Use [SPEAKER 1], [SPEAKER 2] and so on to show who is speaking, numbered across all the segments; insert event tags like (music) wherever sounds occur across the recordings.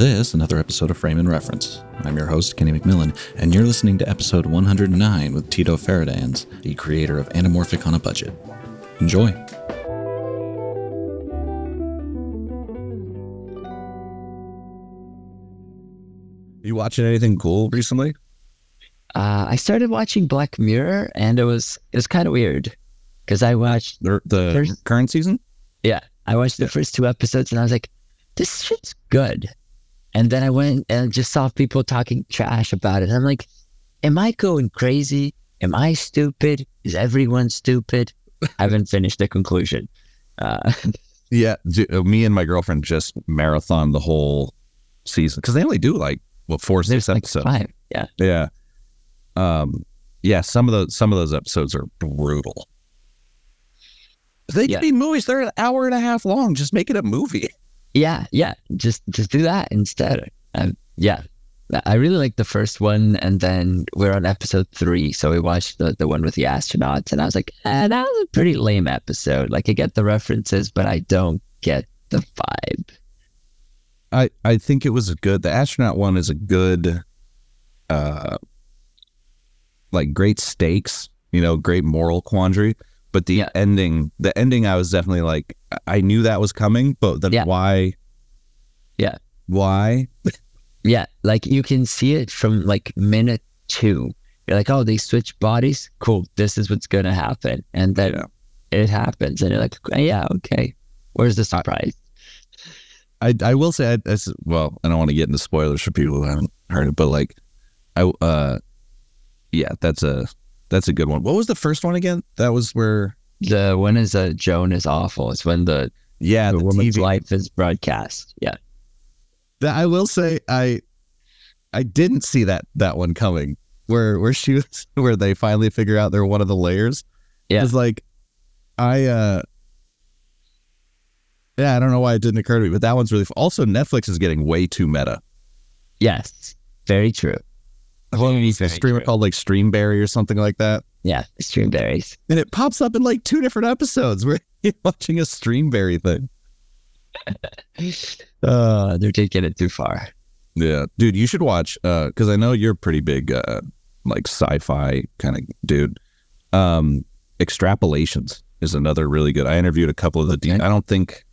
[SPEAKER 1] this, another episode of Frame and Reference. I'm your host, Kenny McMillan, and you're listening to episode 109 with Tito Ferradans, the creator of Anamorphic on a Budget. Enjoy.
[SPEAKER 2] You watching anything cool recently?
[SPEAKER 3] Uh, I started watching Black Mirror, and it was it was kind of weird because I watched
[SPEAKER 2] The, the
[SPEAKER 3] There's-
[SPEAKER 2] current season?
[SPEAKER 3] yeah I watched the first two episodes, and I was like, this shit's good. And then I went and just saw people talking trash about it. I'm like, am I going crazy? Am I stupid? Is everyone stupid? (laughs) I haven't finished the conclusion. Uh, (laughs)
[SPEAKER 2] Yeah. uh, me and my girlfriend just marathon the whole season because they only do like what four six
[SPEAKER 3] there's like
[SPEAKER 2] episodes.
[SPEAKER 3] five. Yeah.
[SPEAKER 2] Yeah. Um. Yeah. Some of those some of those episodes are brutal. They
[SPEAKER 3] Yeah.
[SPEAKER 2] be movies. They're an hour and a half long. Just make it a movie. (laughs)
[SPEAKER 3] Yeah, yeah. Just just do that instead. Um, yeah, I really like the first one, and then we're on episode three, so we watched the the one with the astronauts, and I was like, eh, that was a pretty lame episode. Like, I get the references, but I don't get the vibe.
[SPEAKER 2] I I think it was a good. The astronaut one is a good, uh, like great stakes. You know, great moral quandary. But the
[SPEAKER 3] Yeah.
[SPEAKER 2] ending, the ending, I was definitely like, I knew that was coming, but then
[SPEAKER 3] Yeah.
[SPEAKER 2] why?
[SPEAKER 3] Yeah.
[SPEAKER 2] Why?
[SPEAKER 3] Yeah, like you can see it from like minute two. You're like, oh, they switch bodies. Cool. This is what's gonna happen, and then
[SPEAKER 2] Yeah.
[SPEAKER 3] it happens, and you're like, yeah, okay. Where's the surprise?
[SPEAKER 2] I I will say, I, I well, I don't want to get into spoilers for people who haven't heard it, but like, I uh, yeah, that's a that's a good one. What was the first one again? That was where,
[SPEAKER 3] The when is is uh, Joan is awful. It's when the
[SPEAKER 2] yeah,
[SPEAKER 3] the,
[SPEAKER 2] the
[SPEAKER 3] woman's
[SPEAKER 2] TV
[SPEAKER 3] life is broadcast. Yeah.
[SPEAKER 2] That I will say I I didn't see that that one coming. Where where she was (laughs) where they finally figure out they're one of the layers.
[SPEAKER 3] Yeah.
[SPEAKER 2] It's like I uh Yeah, I don't know why it didn't occur to me, but that one's really f- also Netflix is getting way too meta.
[SPEAKER 3] Yes. Very true. Very,
[SPEAKER 2] A
[SPEAKER 3] very
[SPEAKER 2] streamer called like Streamberry or something like that.
[SPEAKER 3] Yeah, Streamberries.
[SPEAKER 2] And it pops up in like two different episodes where (laughs) you're watching a Streamberry thing. (laughs)
[SPEAKER 3] Uh, they did get it too far.
[SPEAKER 2] Yeah. Dude, you should watch uh because I know you're a pretty big uh like sci-fi kind of dude. Um Extrapolations is another really good. I interviewed a couple of the de- I don't think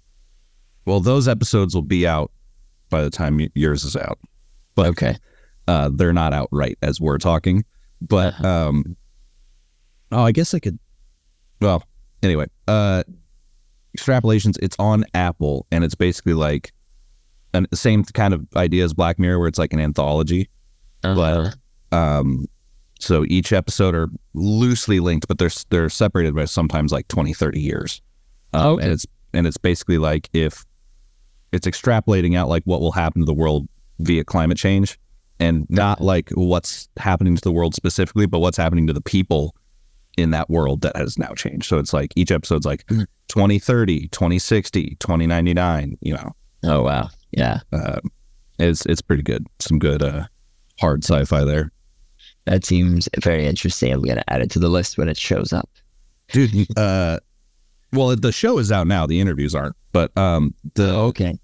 [SPEAKER 2] well those episodes will be out by the time yours is out. But
[SPEAKER 3] Okay.
[SPEAKER 2] Uh they're not outright as we're talking. But
[SPEAKER 3] Uh-huh.
[SPEAKER 2] um Oh, I guess I could well, anyway, uh Extrapolations it's on Apple and it's basically like an, the same kind of idea as Black Mirror where it's like an anthology.
[SPEAKER 3] Uh-huh.
[SPEAKER 2] Um, so each episode are loosely linked, but they're they're separated by sometimes like 20, 30 years. Um,
[SPEAKER 3] Okay.
[SPEAKER 2] And it's and it's basically like if it's extrapolating out like what will happen to the world via climate change, and not like what's happening to the world specifically, but what's happening to the people in that world that has now changed. So it's like each episode's like
[SPEAKER 3] Mhm.
[SPEAKER 2] 2030, 2060, 2099, you know.
[SPEAKER 3] Oh wow. Yeah.
[SPEAKER 2] Uh, it's it's pretty good. Some good uh, hard sci-fi there.
[SPEAKER 3] That seems very interesting. I'm gonna add it to the list when it shows up.
[SPEAKER 2] dude. Uh, well, the show is out now. The interviews aren't, but um, the
[SPEAKER 3] Okay.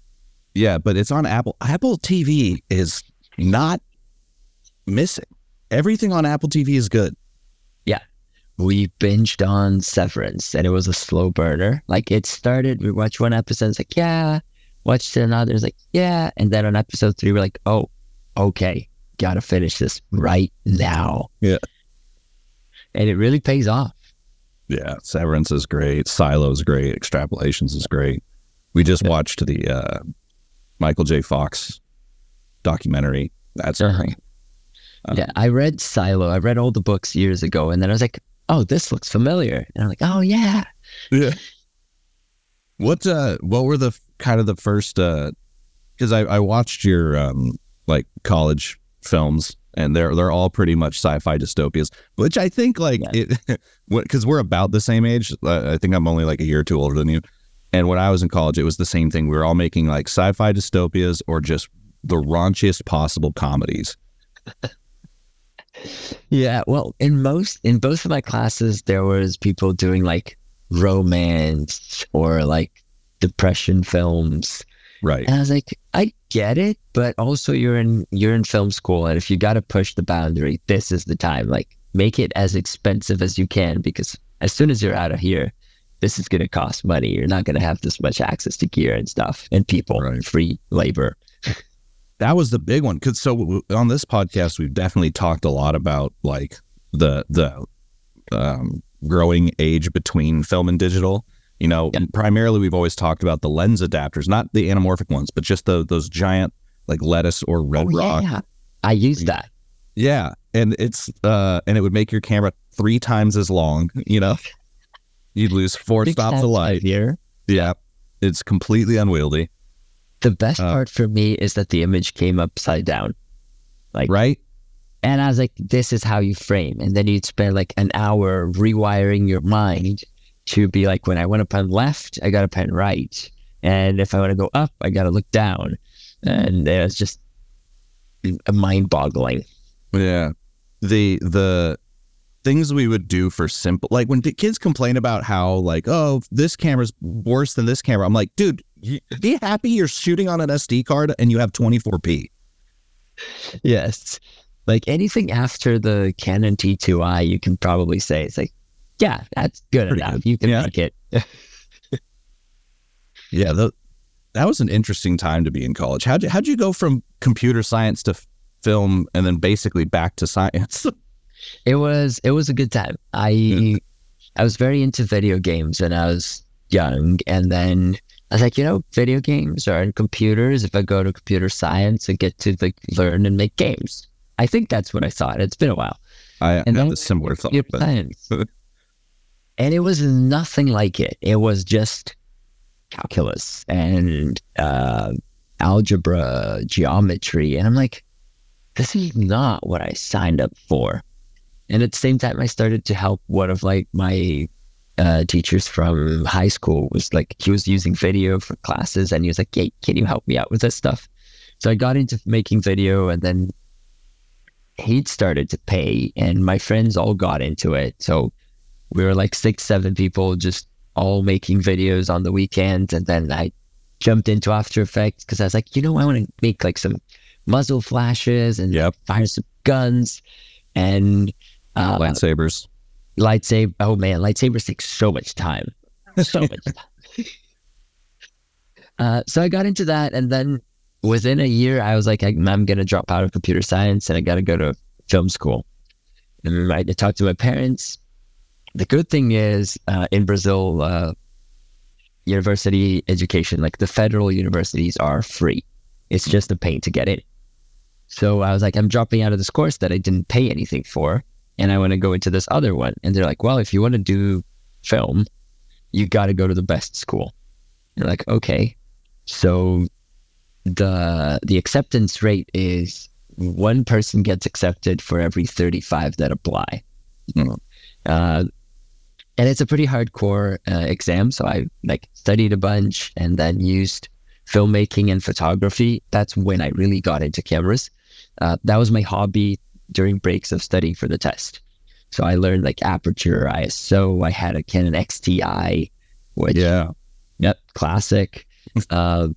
[SPEAKER 2] yeah, but it's on Apple. Apple TV is not missing. Everything on Apple TV is good. Yeah.
[SPEAKER 3] We binged on Severance and it was a slow burner. Like it started, we watched one episode, it's like, yeah. Watched another, it's like, yeah. And then on episode three, we're like, oh, okay, gotta finish this right now.
[SPEAKER 2] Yeah.
[SPEAKER 3] And it really pays off.
[SPEAKER 2] Yeah, Severance is great. Silo is great. Extrapolations is great. We just
[SPEAKER 3] Yeah.
[SPEAKER 2] watched the uh, Michael J. Fox documentary. That's
[SPEAKER 3] Uh-huh.
[SPEAKER 2] great. Um,
[SPEAKER 3] yeah, I read Silo. I read all the books years ago, and then I was like, "Oh, this looks familiar." And I'm like, "Oh yeah,
[SPEAKER 2] Yeah. What uh what were the kind of the first uh cuz I I watched your um like college films and they're they're all pretty much sci-fi dystopias, which I think like
[SPEAKER 3] Yeah.
[SPEAKER 2] it (laughs) cuz we're about the same age. Uh, I think I'm only like a year or two older than you. And when I was in college, it was the same thing. We were all making like sci-fi dystopias or just the raunchiest possible comedies. (laughs)
[SPEAKER 3] Yeah, well, in most in both of my classes, there was people doing like romance or like depression films,
[SPEAKER 2] Right.
[SPEAKER 3] And I was like, I get it, but also you're in you're in film school, and if you got to push the boundary, this is the time. Like, make it as expensive as you can, because as soon as you're out of here, this is going to cost money. You're not going to have this much access to gear and stuff and people,
[SPEAKER 2] Right.
[SPEAKER 3] free labor.
[SPEAKER 2] That was the big one because so on this podcast we've definitely talked a lot about like the the um, growing age between film and digital you know
[SPEAKER 3] Yeah.
[SPEAKER 2] primarily we've always talked about the lens adapters not the anamorphic ones but just the those giant like Letus or red
[SPEAKER 3] Oh,
[SPEAKER 2] rock
[SPEAKER 3] yeah. I used that.
[SPEAKER 2] yeah and it's uh and it would make your camera three times as long you know (laughs) you'd lose four
[SPEAKER 3] Big
[SPEAKER 2] stops of light
[SPEAKER 3] heavier.
[SPEAKER 2] yeah it's completely unwieldy
[SPEAKER 3] The best
[SPEAKER 2] Uh,
[SPEAKER 3] part for me is that the image came upside down. Like,
[SPEAKER 2] right
[SPEAKER 3] And I was like, this is how you frame. And then you'd spend like an hour rewiring your mind to be like, when I want to pen left, I got to pen right. And if I want to go up, I got to look down. And it was just mind boggling.
[SPEAKER 2] Yeah. The the things we would do for simple like when the kids complain about how like oh this camera's worse than this camera I'm like dude you, be happy you're shooting on an SD card and you have 24p.
[SPEAKER 3] Yes. Like anything after the Canon T2i, you can probably say it's like, yeah, that's good
[SPEAKER 2] Pretty
[SPEAKER 3] enough.
[SPEAKER 2] good.
[SPEAKER 3] You can
[SPEAKER 2] Yeah.
[SPEAKER 3] make it. (laughs)
[SPEAKER 2] Yeah, the, that was an interesting time to be in college. How'd you, how'd you go from computer science to film and then basically back to science? (laughs)
[SPEAKER 3] It was it was a good time. I I was very into video games when I was young, and then I was like, you know, video games are in computers. If I go to computer science and get to like learn and make games, I think that's what I thought. It's been a while.
[SPEAKER 2] I
[SPEAKER 3] And
[SPEAKER 2] had a similar thought. (laughs) But
[SPEAKER 3] and it was nothing like it. It was just calculus and uh, algebra, geometry, and I'm like, this is not what I signed up for. And at the same time, I started to help one of like my uh, teachers from high school was like he was using video for classes, and he was like, "Hey, can you help me out with this stuff?" So I got into making video, and then he'd started to pay, and my friends all got into it. So we were like six, seven people just all making videos on the weekends, and then I jumped into After Effects because I was like, you know, I want to make like some muzzle flashes and
[SPEAKER 2] Yep.
[SPEAKER 3] fire some guns and uh,
[SPEAKER 2] lightsabers.
[SPEAKER 3] Lightsaber. Oh man, lightsabers take so much time, (laughs) so much time. Uh, so I got into that, and then within a year, I was like, I'm gonna drop out of computer science, and I got to go to film school. And I talked to my parents. The good thing is, uh, in Brazil, uh, university education, like the federal universities, are free. It's just a pain to get in. So I was like, I'm dropping out of this course that I didn't pay anything for and I want to go into this other one. And they're like, well, if you want to do film, you got to go to the best school. You're like, okay. So the the acceptance rate is one person gets accepted for every 35 that apply.
[SPEAKER 2] Mm.
[SPEAKER 3] Uh, and it's a pretty hardcore uh, exam. So I like studied a bunch and then used filmmaking and photography. That's when I really got into cameras. Uh, that was my hobby during breaks of studying for the test. So I learned like aperture, ISO. I had a Canon XTI, which
[SPEAKER 2] Yeah.
[SPEAKER 3] Yep, classic. (laughs) uh,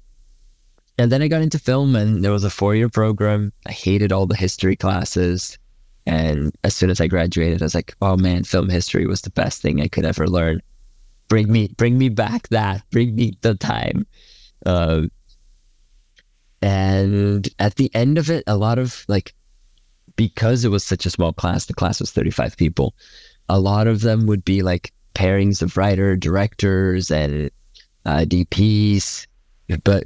[SPEAKER 3] and then I got into film, and there was a four-year program. I hated all the history classes, and as soon as I graduated, I was like, "Oh man, film history was the best thing I could ever learn. Bring me, bring me back that. Bring me the time." Uh, and at the end of it, a lot of like, because it was such a small class, the class was thirty-five people. A lot of them would be like pairings of writer, directors, and uh, DPs, but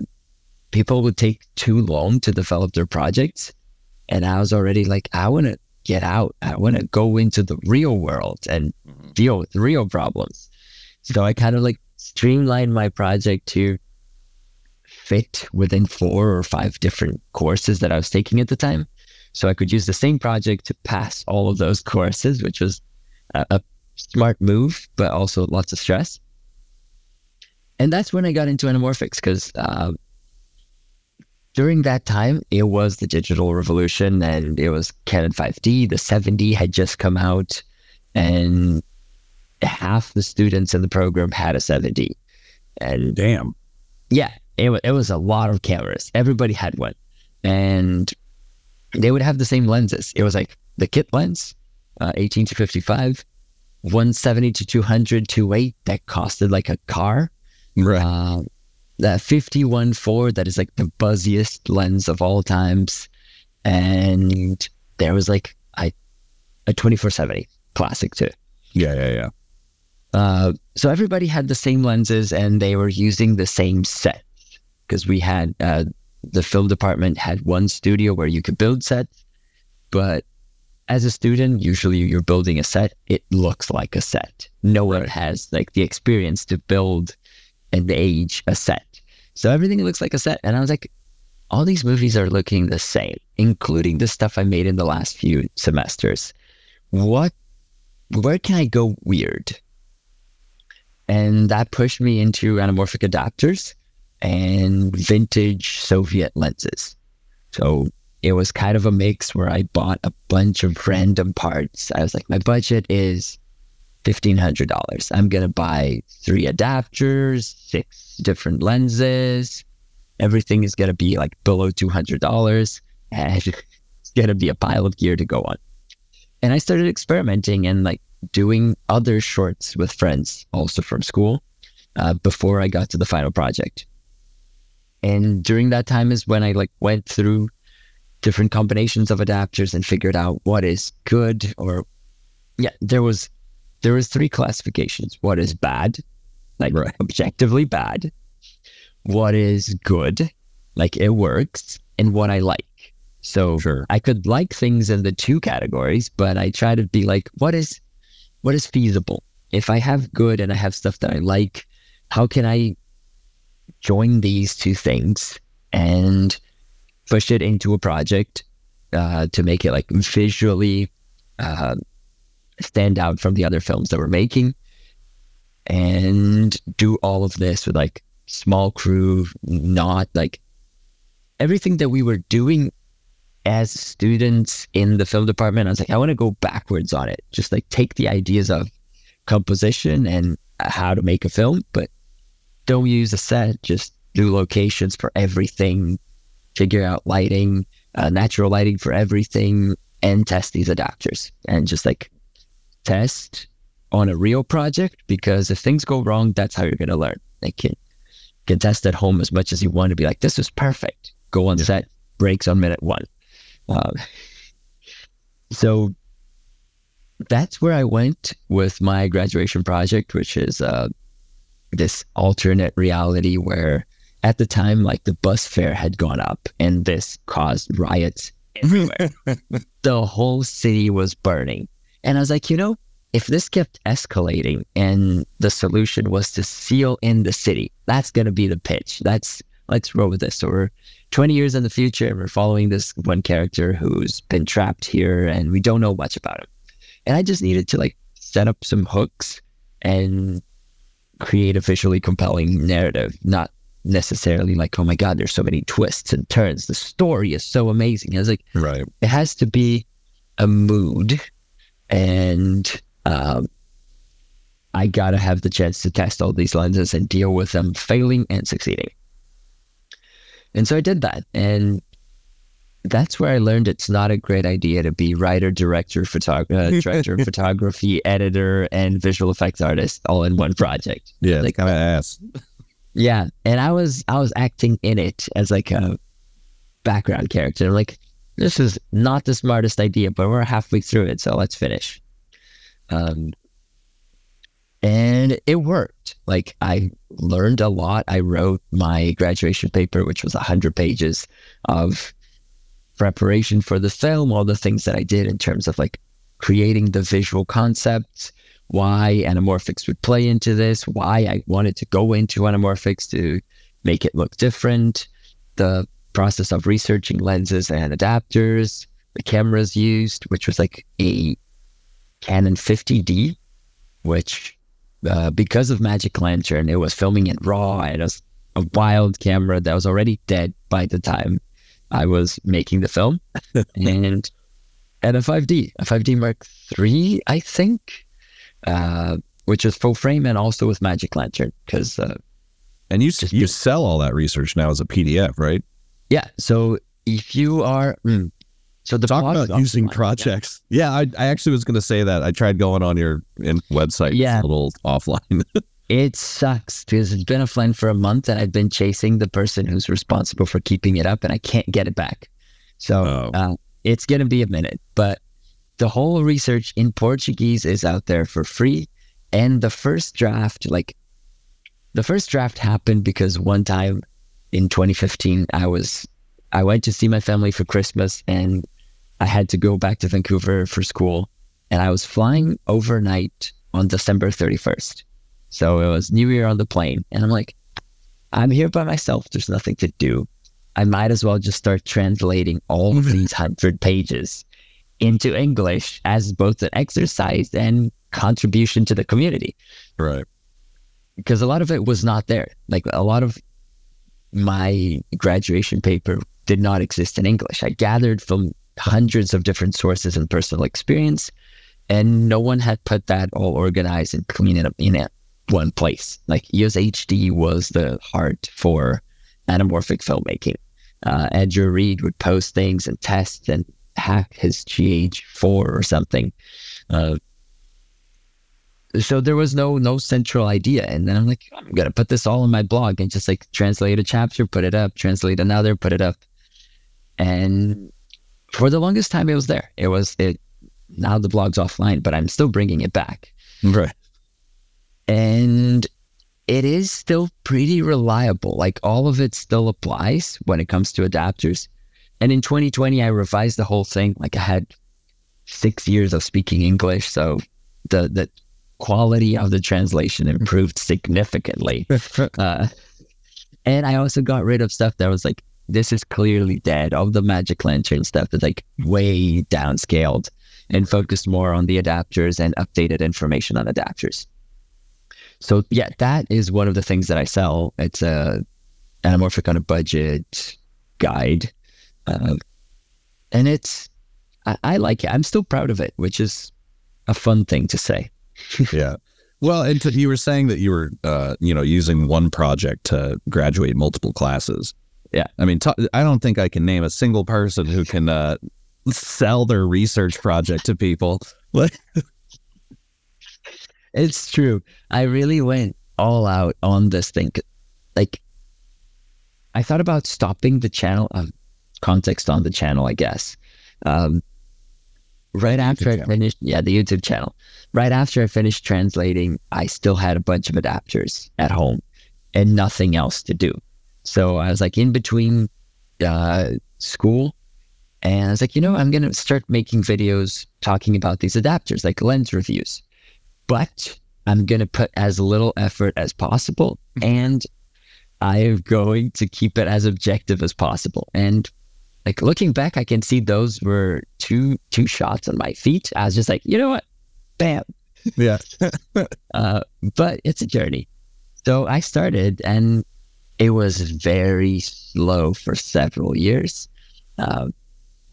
[SPEAKER 3] people would take too long to develop their projects. And I was already like, I want to get out. I want to go into the real world and deal with real problems. So I kind of like streamlined my project to fit within four or five different courses that I was taking at the time. So I could use the same project to pass all of those (laughs) courses, which was a, a smart move, but also lots of stress. And that's when I got into anamorphics because uh, during that time, it was the digital revolution and it was Canon 5D. The 7D had just come out, and half the students in the program had a 7D. And
[SPEAKER 2] Damn.
[SPEAKER 3] yeah, it, it was a lot of cameras. Everybody had one. And they would have the same lenses. It was like the kit lens, uh, 18 to 55, 170 to 200 to 8 that costed like a car.
[SPEAKER 2] Right.
[SPEAKER 3] Uh, that 51 4 that is like the buzziest lens of all times. And there was like I, a 2470 classic too.
[SPEAKER 2] yeah, yeah, yeah.
[SPEAKER 3] Uh, so everybody had the same lenses and they were using the same set because we had uh, the film department had one studio where you could build sets, but as a student, usually you're building a set. It looks like a set. No one has like the experience to build and age a set. So everything looks like a set, and I was like, all these movies are looking the same, including the stuff I made in the last few semesters. What? Where can I go weird? And that pushed me into anamorphic adapters and vintage Soviet lenses. So it was kind of a mix where I bought a bunch of random parts. I was like, my budget is $1,500. I'm going to buy three adapters, six different lenses. Everything is going to be like below $200 and (laughs) it's going to be a pile of gear to go on. And I started experimenting and like doing other shorts with friends also from school uh, before I got to the final project. And during that time is when I like went through different combinations of adapters and figured out what is good or yeah, there was there was three classifications. What is bad, like
[SPEAKER 2] Right. (laughs)
[SPEAKER 3] objectively bad. What is good, like it works, and what I like. So
[SPEAKER 2] Sure.
[SPEAKER 3] I could like things in the two categories, but I try to be like, what is what is feasible? If I have good and I have stuff that I like, how can I join these two things and push it into a project uh, to make it like visually uh, stand out from the other films that we're making and do all of this with like small crew, not like everything that we were doing as students in the film department. I was like, I want to go backwards on it. Just like take the ideas of composition and how to make a film, but don't use a set. Just do locations for everything, figure out lighting, uh, natural lighting for everything, and test these adapters and just like test on a real project because if things go wrong, that's how you're going to learn. Like can can test at home as much as you want to be like, this is perfect. Go on set, breaks on minute one. Um, (laughs) so that's where I went with my graduation project, which is uh, this alternate reality where at the time, like the bus fare had gone up and this caused riots everywhere. (laughs) the whole city was burning. And I was like, you know, if this kept escalating and the solution was to seal in the city, that's going to be the pitch. That's let's roll with this. So we're 20 years in the future and we're following this one character who's been trapped here and we don't know much about him. And I just needed to like set up some hooks and create a visually compelling narrative, not necessarily like, oh my God, there's so many twists and turns. The story is so amazing. I was like,
[SPEAKER 2] Right.
[SPEAKER 3] it has to be a mood and um, i gotta have the chance to test all these lenses and deal with them failing and succeeding and so i did that and that's where i learned it's not a great idea to be writer director photog- uh, (laughs) director of photography editor and visual effects artist all in one project
[SPEAKER 2] Yeah.
[SPEAKER 3] Like-
[SPEAKER 2] Like kind of ass.
[SPEAKER 3] yeah, and I was I was acting in it as like a background character. I'm like, this is not the smartest idea, but we're halfway through it, so let's finish. Um, and it worked. Like I learned a lot. I wrote my graduation paper, which was hundred pages of preparation for the film, all the things that I did in terms of like creating the visual concepts, why anamorphics would play into this, why I wanted to go into anamorphics to make it look different, the process of researching lenses and adapters, the cameras used, which was like a Canon 50D, which uh, because of Magic Lantern, it was filming it RAW. And it was a wild camera that was already dead by the time I was making the film. (laughs) and and a 5D, a 5D Mark III, I think, uh, which is full frame and also with Magic Lantern because uh,
[SPEAKER 2] And you you sell all that research now as a PDF, right?
[SPEAKER 3] Yeah. So if you are mm, so the
[SPEAKER 2] talk about using projects. Yeah, I, I actually was going to say that. I tried going on your in website.
[SPEAKER 3] Yeah,
[SPEAKER 2] a little offline. (laughs)
[SPEAKER 3] it sucks because it's been offline for a month, and I've been chasing the person who's responsible for keeping it up, and I can't get it back. So oh. uh, it's going to be a minute, but the whole research in Portuguese is out there for free, and the first draft, like the first draft, happened because one time in 2015, I was I went to see my family for Christmas and I had to go back to Vancouver for school. And I was flying overnight on December 31st. So it was New Year on the plane. And I'm like, I'm here by myself. There's nothing to do. I might as well just start translating all of (laughs) these hundred pages into English as both an exercise and contribution to the community.
[SPEAKER 2] Right.
[SPEAKER 3] Because a lot of it was not there. Like a lot of my graduation paper did not exist in English. I gathered from hundreds of different sources and personal experience, and no one had put that all organized and clean it up in a, one place. Like EOS HD was the heart for anamorphic filmmaking. Uh, Andrew Reid would post things and test and hack his GH4 or something. Uh, so there was no no central idea and then i'm like i'm gonna put this all in my blog and just like translate a chapter put it up translate another put it up and for the longest time, it was there. It was it. Now the blog's offline, but I'm still bringing it back.
[SPEAKER 2] Right.
[SPEAKER 3] And it is still pretty reliable. Like all of it still applies when it comes to adapters. And in 2020, I revised the whole thing. Like I had six years of speaking English, so the the quality of the translation improved significantly. (laughs) uh, and I also got rid of stuff that was like this is clearly dead. All the magic lantern stuff is like way downscaled and focused more on the adapters and updated information on adapters. So yeah, that is one of the things that I sell. It's a anamorphic on a budget guide, uh, and it's I, I like it. I'm still proud of it, which is a fun thing to say. (laughs)
[SPEAKER 2] yeah. Well, and to, you were saying that you were, uh, you know, using one project to graduate multiple classes.
[SPEAKER 3] Yeah.
[SPEAKER 2] I mean, t- I don't think I can name a single person who can uh, sell their research project to people. (laughs)
[SPEAKER 3] it's true. I really went all out on this thing. Like, I thought about stopping the channel. Um, context on the channel, I guess. Um, right after I finished, yeah, the YouTube channel. Right after I finished translating, I still had a bunch of adapters at home and nothing else to do. So I was like in between uh, school, and I was like, you know, I'm going to start making videos talking about these adapters, like lens reviews. But I'm going to put as little effort as possible, mm-hmm. and I am going to keep it as objective as possible. And like looking back, I can see those were two two shots on my feet. I was just like, you know what, bam, (laughs)
[SPEAKER 2] yeah. (laughs)
[SPEAKER 3] uh, but it's a journey. So I started, and it was very slow for several years. Um,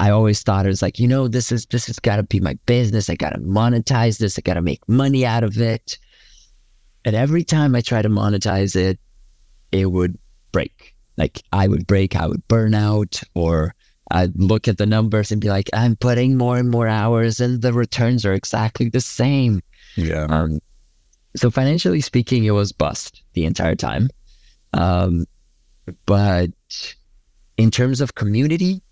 [SPEAKER 3] I always thought it was like, you know, this is this has got to be my business. I got to monetize this. I got to make money out of it. And every time I try to monetize it, it would break. Like I would break, I would burn out, or I'd look at the numbers and be like, I'm putting more and more hours, and the returns are exactly the same.
[SPEAKER 2] Yeah.
[SPEAKER 3] Um, so financially speaking, it was bust the entire time. Um, but in terms of community,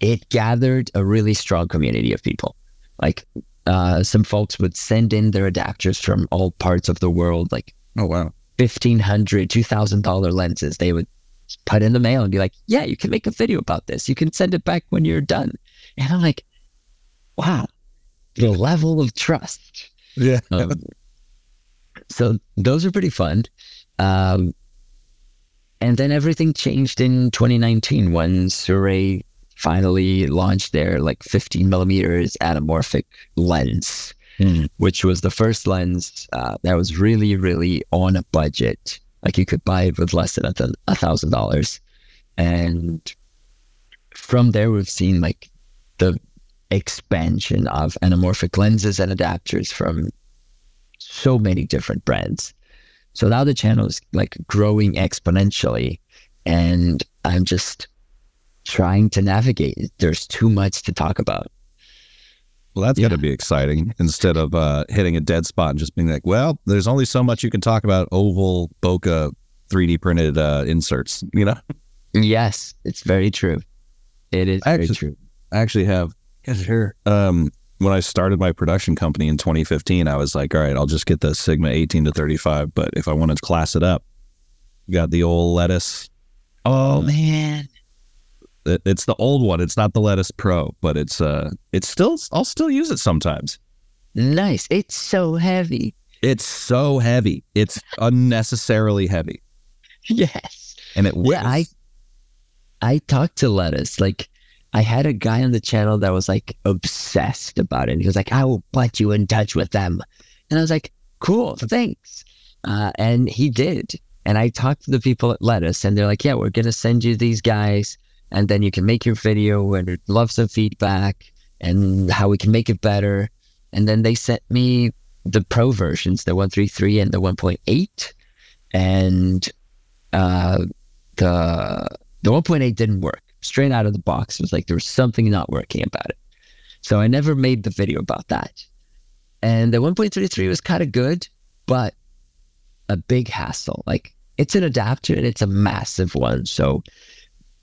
[SPEAKER 3] it gathered a really strong community of people. Like uh, some folks would send in their adapters from all parts of the world, like
[SPEAKER 2] oh wow,
[SPEAKER 3] fifteen hundred, two thousand dollar lenses. They would put in the mail and be like, "Yeah, you can make a video about this. You can send it back when you're done." And I'm like, "Wow, the level of trust."
[SPEAKER 2] Yeah. Um,
[SPEAKER 3] so those are pretty fun. Um, and then everything changed in 2019 when Sirui finally launched their like 15 millimeters anamorphic lens, mm. which was the first lens uh, that was really, really on a budget. Like you could buy it with less than a thousand dollars. And from there, we've seen like the expansion of anamorphic lenses and adapters from so many different brands. So now the channel is like growing exponentially, and I'm just trying to navigate. There's too much to talk about.
[SPEAKER 2] Well, that's
[SPEAKER 3] Yeah.
[SPEAKER 2] got to be exciting instead of uh, hitting a dead spot and just being like, well, there's only so much you can talk about oval bokeh 3D printed uh, inserts. You know,
[SPEAKER 3] Yes, it's very true. It is very
[SPEAKER 2] Actually-
[SPEAKER 3] true.
[SPEAKER 2] I actually have.
[SPEAKER 3] sure.
[SPEAKER 2] Um, when I started my production company in 2015, I was like, all right, I'll just get the Sigma 18 to 35. But if I want to class it up, got the old Letus.
[SPEAKER 3] Oh man.
[SPEAKER 2] It- It's the old one. It's not the Letus pro, but it's uh, it's still. I'll still use it sometimes.
[SPEAKER 3] Nice. It's so heavy.
[SPEAKER 2] It's so heavy. It's unnecessarily heavy, (laughs)
[SPEAKER 3] Yes.
[SPEAKER 2] and it
[SPEAKER 3] Yeah, I. I talked to Letus. Like I had a guy on the channel that was like obsessed about it. And he was like, I will put you in touch with them. And I was like, cool, thanks. Uh, and he did. And I talked to the people at Letus and they're like, yeah, we're going to send you these guys and then you can make your video and love some feedback and how we can make it better. And then they sent me the pro versions, the 133 and the 1.8. And uh, the the 1.8 didn't work straight out of the box. It was like there was something not working about it. So I never made the video about that. And the 1.33 was kind of good, but a big hassle. Like it's an adapter and it's a massive one. So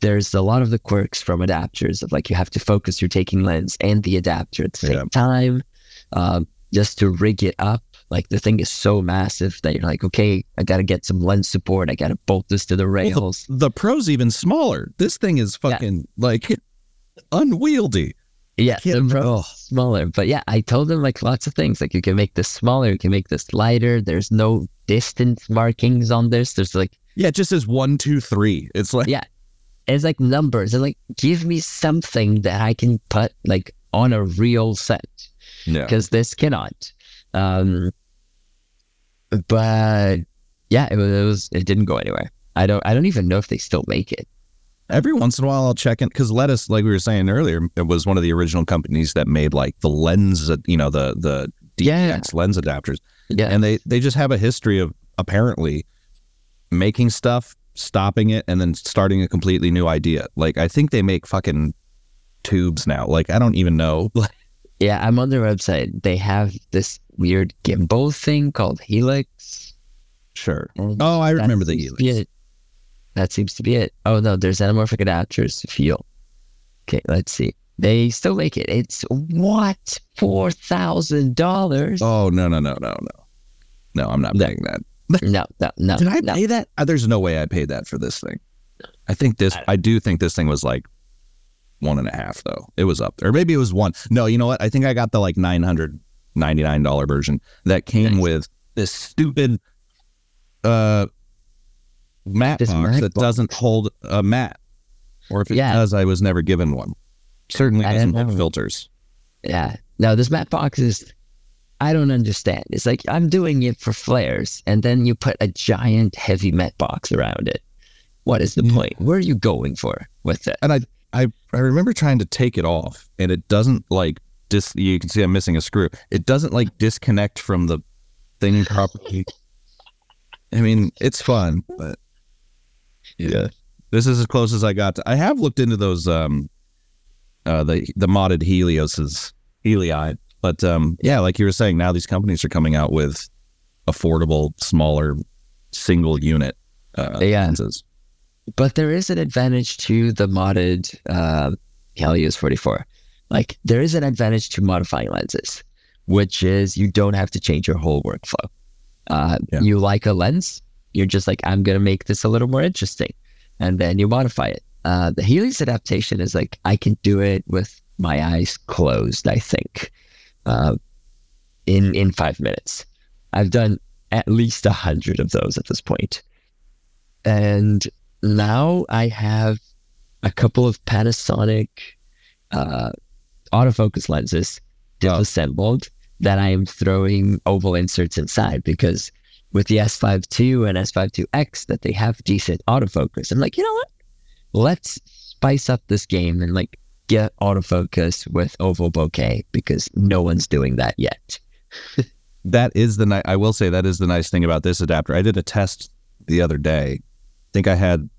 [SPEAKER 3] there's a lot of the quirks from adapters of like you have to focus your taking lens and the adapter at the same
[SPEAKER 2] Yeah.
[SPEAKER 3] time um, just to rig it up. Like the thing is so massive that you're like, okay, I got to get some lens support. I got to bolt this to the rails.
[SPEAKER 2] the pro's even smaller. This thing is
[SPEAKER 3] Yeah.
[SPEAKER 2] fucking like unwieldy.
[SPEAKER 3] Yeah, the Pro
[SPEAKER 2] oh.
[SPEAKER 3] smaller. But yeah, I told them like lots of things. Like you can make this smaller, you can make this lighter. There's no distance markings on this. There's like
[SPEAKER 2] Yeah, it just says one, two, three. It's like
[SPEAKER 3] Yeah. It's like numbers. And like give me something that I can put like on a real set
[SPEAKER 2] yeah.
[SPEAKER 3] because this cannot. Um, but yeah, it was, it was it didn't go anywhere. I don't I don't even know if they still make it.
[SPEAKER 2] Every once in a while, I'll check in because Letus, like we were saying earlier, it was one of the original companies that made like the lens, you know, the the DX
[SPEAKER 3] Yeah.
[SPEAKER 2] lens adapters,
[SPEAKER 3] Yeah,
[SPEAKER 2] and they they just have a history of apparently making stuff, stopping it, and then starting a completely new idea. Like I think they make fucking tubes now. Like I don't even know. (laughs)
[SPEAKER 3] Yeah, I'm on their website. They have this weird gimbal thing called Helix.
[SPEAKER 2] sure.
[SPEAKER 3] and
[SPEAKER 2] Oh, I remember the
[SPEAKER 3] seems to be
[SPEAKER 2] Helix.
[SPEAKER 3] That seems to be it. Oh no, there's anamorphic adapters feel. Okay, let's see. They still make it. It's what four thousand dollars?
[SPEAKER 2] Oh no no no no no no! I'm not
[SPEAKER 3] No.
[SPEAKER 2] paying that.
[SPEAKER 3] No, no, no.
[SPEAKER 2] Did I
[SPEAKER 3] no.
[SPEAKER 2] pay that? Uh, there's no way I paid that for this thing. I think this.
[SPEAKER 3] I-
[SPEAKER 2] I do think this thing was like one and a half though. It was up there. Or maybe it was one. No, you know what? I think I got the like nine hundred ninety nine dollar version that came
[SPEAKER 3] Nice.
[SPEAKER 2] with this stupid uh mat
[SPEAKER 3] This
[SPEAKER 2] box that
[SPEAKER 3] box.
[SPEAKER 2] doesn't hold a mat. Or if it
[SPEAKER 3] Yeah.
[SPEAKER 2] does, I was never given one. Certainly
[SPEAKER 3] I
[SPEAKER 2] doesn't
[SPEAKER 3] know.
[SPEAKER 2] filters.
[SPEAKER 3] Yeah. No, this mat box is. I don't understand. It's like I'm doing it for flares, and then you put a giant heavy matte box around it. What is the
[SPEAKER 2] Yeah.
[SPEAKER 3] point? Where are you going for with it?
[SPEAKER 2] And I, I, I remember trying to take it off, and it doesn't like dis. You can see I'm missing a screw. It doesn't like disconnect from the thing properly. I mean, it's fun, but yeah, this is as close as I got. To, I have looked into those, um, uh, the the modded Helioses, Helii, but um, yeah, like you were saying, now these companies are coming out with affordable, smaller, single unit uh,
[SPEAKER 3] Yeah.
[SPEAKER 2] lenses.
[SPEAKER 3] But there is an advantage to the modded uh, Helios 44. Like there is an advantage to modifying lenses, which is you don't have to change your whole workflow. Uh,
[SPEAKER 2] Yeah.
[SPEAKER 3] You like a lens, you're just like, I'm gonna make this a little more interesting, and then you modify it. Uh, the Helios adaptation is like I can do it with my eyes closed. I think uh, in in five minutes. I've done at least a hundred of those at this point, and now I have a couple of Panasonic uh, autofocus lenses disassembled that I am throwing oval inserts inside because with the S5 II and S5 IIX that they have decent autofocus. I'm like, you know what? Let's spice up this game and like get autofocus with oval bokeh because no one's doing that yet. (laughs)
[SPEAKER 2] that is the ni- I will say that is the nice thing about this adapter. I did a test the other day. I think I had.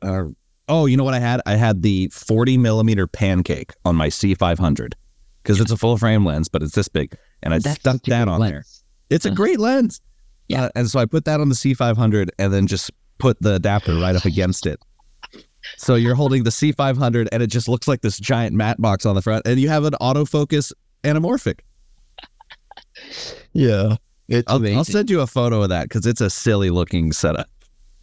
[SPEAKER 2] Uh, oh, you know what I had? I had the 40 millimeter pancake on my C500 because it's a full frame lens, but it's this big, and I
[SPEAKER 3] That's
[SPEAKER 2] stuck that on there.
[SPEAKER 3] lens.
[SPEAKER 2] It's a
[SPEAKER 3] Uh,
[SPEAKER 2] great lens.
[SPEAKER 3] Yeah.
[SPEAKER 2] Uh, and so I put that on the C500 and then just put the adapter right up against it. So you're holding the C500 and it just looks like this giant matte box on the front, and you have an autofocus anamorphic.
[SPEAKER 3] Yeah.
[SPEAKER 2] I'll. I'll send you a photo of that because it's a silly looking setup.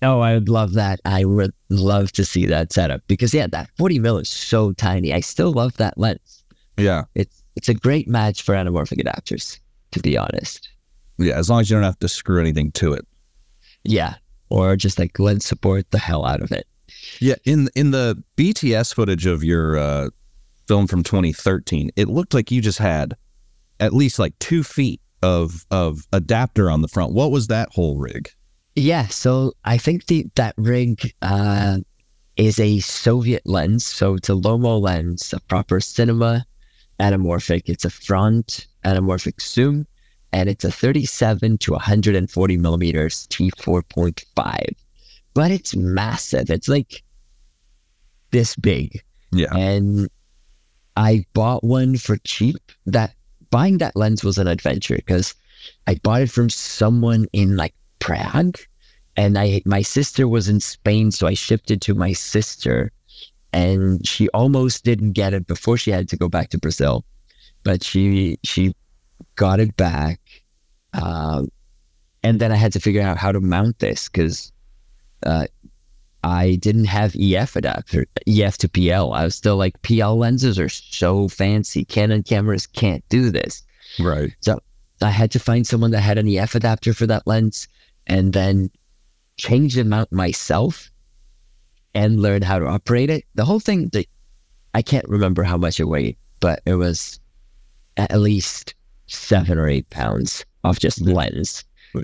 [SPEAKER 3] Oh, I would love that. I would love to see that setup because yeah, that 40 mil is so tiny. I still love that lens.
[SPEAKER 2] Yeah.
[SPEAKER 3] It's it's a great match for anamorphic adapters, to be honest.
[SPEAKER 2] Yeah. As long as you don't have to screw anything to it.
[SPEAKER 3] Yeah. Or just like lens support the hell out of it.
[SPEAKER 2] Yeah. In in the BTS footage of your uh, film from 2013, it looked like you just had at least like two feet of of adapter on the front. What was that whole rig?
[SPEAKER 3] Yeah, so I think the that rig uh, is a Soviet lens. So it's a Lomo lens, a proper cinema anamorphic. It's a front anamorphic zoom, and it's a 37 to 140 millimeters t4.5. But it's massive. It's like this big.
[SPEAKER 2] Yeah.
[SPEAKER 3] And I bought one for cheap. That buying that lens was an adventure because I bought it from someone in like Prague, and I my sister was in Spain, so I shipped it to my sister, and she almost didn't get it before she had to go back to Brazil, but she she got it back, um, and then I had to figure out how to mount this because. Uh, I didn't have EF adapter, EF to PL. I was still like, PL lenses are so fancy. Canon cameras can't do this.
[SPEAKER 2] Right.
[SPEAKER 3] So I had to find someone that had an EF adapter for that lens and then change the mount myself and learn how to operate it. The whole thing, the, I can't remember how much it weighed, but it was at least seven or eight pounds of just lens. (laughs)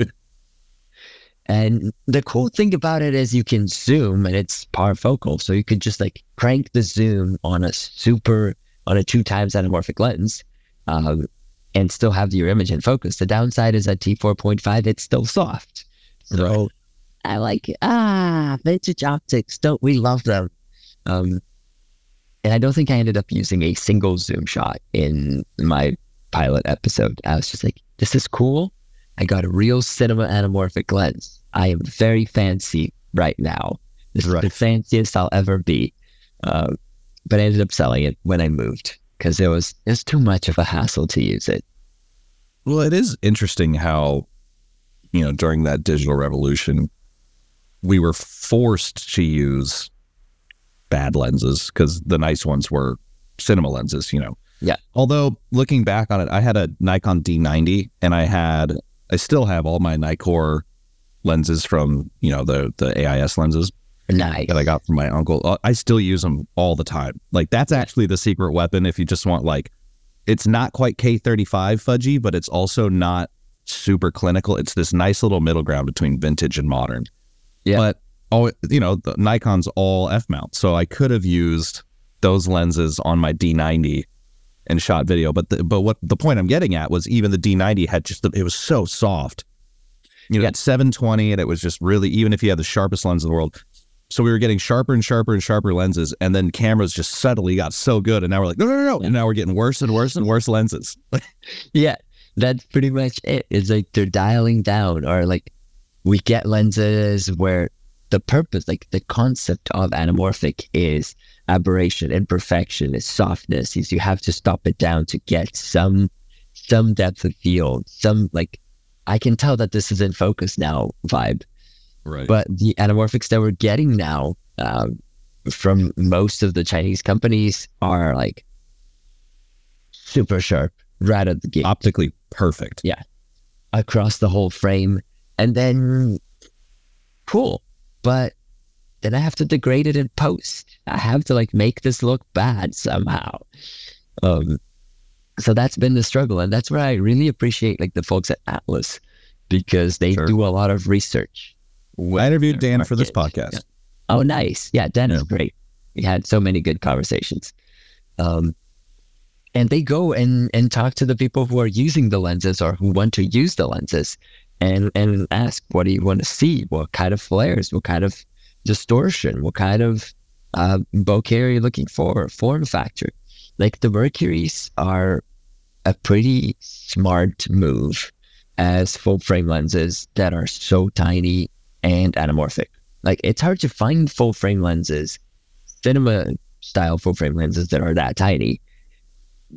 [SPEAKER 3] And the cool thing about it is you can zoom and it's parafocal. So you could just like crank the zoom on a super, on a two times anamorphic lens um, and still have your image in focus. The downside is at T4.5, it's still soft. So I like, ah, vintage optics. Don't we love them? Um, and I don't think I ended up using a single zoom shot in my pilot episode. I was just like, this is cool. I got a real cinema anamorphic lens. I am very fancy right now. This
[SPEAKER 2] Right.
[SPEAKER 3] is the fanciest I'll ever be. Um, but I ended up selling it when I moved because it was it was too much of a hassle to use it.
[SPEAKER 2] Well, it is interesting how, you know, during that digital revolution, we were forced to use bad lenses because the nice ones were cinema lenses, you know.
[SPEAKER 3] Yeah.
[SPEAKER 2] Although looking back on it, I had a Nikon D90 and I had, I still have all my Nikkor lenses from, you know, the, the AIS lenses
[SPEAKER 3] Nice.
[SPEAKER 2] that I got from my uncle. Uh, I still use them all the time. Like that's actually the secret weapon if you just want like it's not quite K35 fudgy, but it's also not super clinical. It's this nice little middle ground between vintage and modern.
[SPEAKER 3] Yeah.
[SPEAKER 2] But oh, you know, the Nikon's all F mount, so I could have used those lenses on my D90 and shot video. But the, but what the point I'm getting at was even the D90 had just the, it was so soft. You know,
[SPEAKER 3] Yeah.
[SPEAKER 2] at 720, and it was just really even if you had the sharpest lens in the world. So we were getting sharper and sharper and sharper lenses, and then cameras just suddenly got so good, and now we're like, no, no, no, no, and now we're getting worse and worse and worse lenses. (laughs)
[SPEAKER 3] Yeah, that's pretty much it. It's like they're dialing down, or like we get lenses where the purpose, like the concept of anamorphic is aberration, imperfection, is softness. Is you have to stop it down to get some some depth of field, some like I can tell that this is in focus now vibe.
[SPEAKER 2] Right.
[SPEAKER 3] But the anamorphics that we're getting now um, from most of the Chinese companies are like super sharp right at the gate
[SPEAKER 2] optically perfect. Yeah.
[SPEAKER 3] Across the whole frame. And then, cool. But then I have to degrade it in post. I have to like make this look bad somehow. Um, so that's been the struggle. And that's where I really appreciate like the folks at Atlas because they
[SPEAKER 2] Sure.
[SPEAKER 3] do a lot of research.
[SPEAKER 2] I interviewed Dan for this
[SPEAKER 3] market.
[SPEAKER 2] podcast.
[SPEAKER 3] Oh, nice. Yeah, Dan is great. We had so many good conversations. Um, and they go and and talk to the people who are using the lenses or who want to use the lenses and and ask what do you want to see what kind of flares what kind of distortion what kind of uh, bokeh are you looking for form factor like the mercuries are a pretty smart move as full frame lenses that are so tiny and anamorphic like it's hard to find full frame lenses cinema style full frame lenses that are that tiny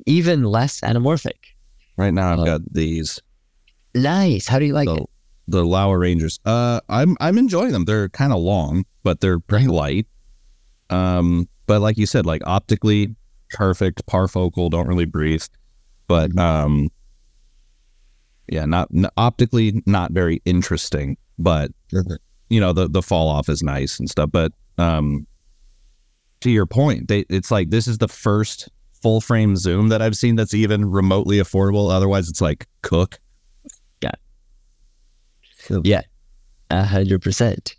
[SPEAKER 3] even less anamorphic.
[SPEAKER 2] Right now, I've
[SPEAKER 3] Uh,
[SPEAKER 2] got these
[SPEAKER 3] Nice. How do you like
[SPEAKER 2] the,
[SPEAKER 3] it?
[SPEAKER 2] the Laowa Rangers. Uh, I'm I'm enjoying them. They're kind of long, but they're pretty light. Um, but like you said, like optically perfect, parfocal, don't really breathe. But um, yeah, not, n optically not very interesting. But
[SPEAKER 3] Mhm.
[SPEAKER 2] you know, the the fall off is nice and stuff. But um, to your point, they it's like this is the first full frame zoom that I've seen that's even remotely affordable. Otherwise, it's like Cooke.
[SPEAKER 3] Yeah. Yeah, a hundred percent.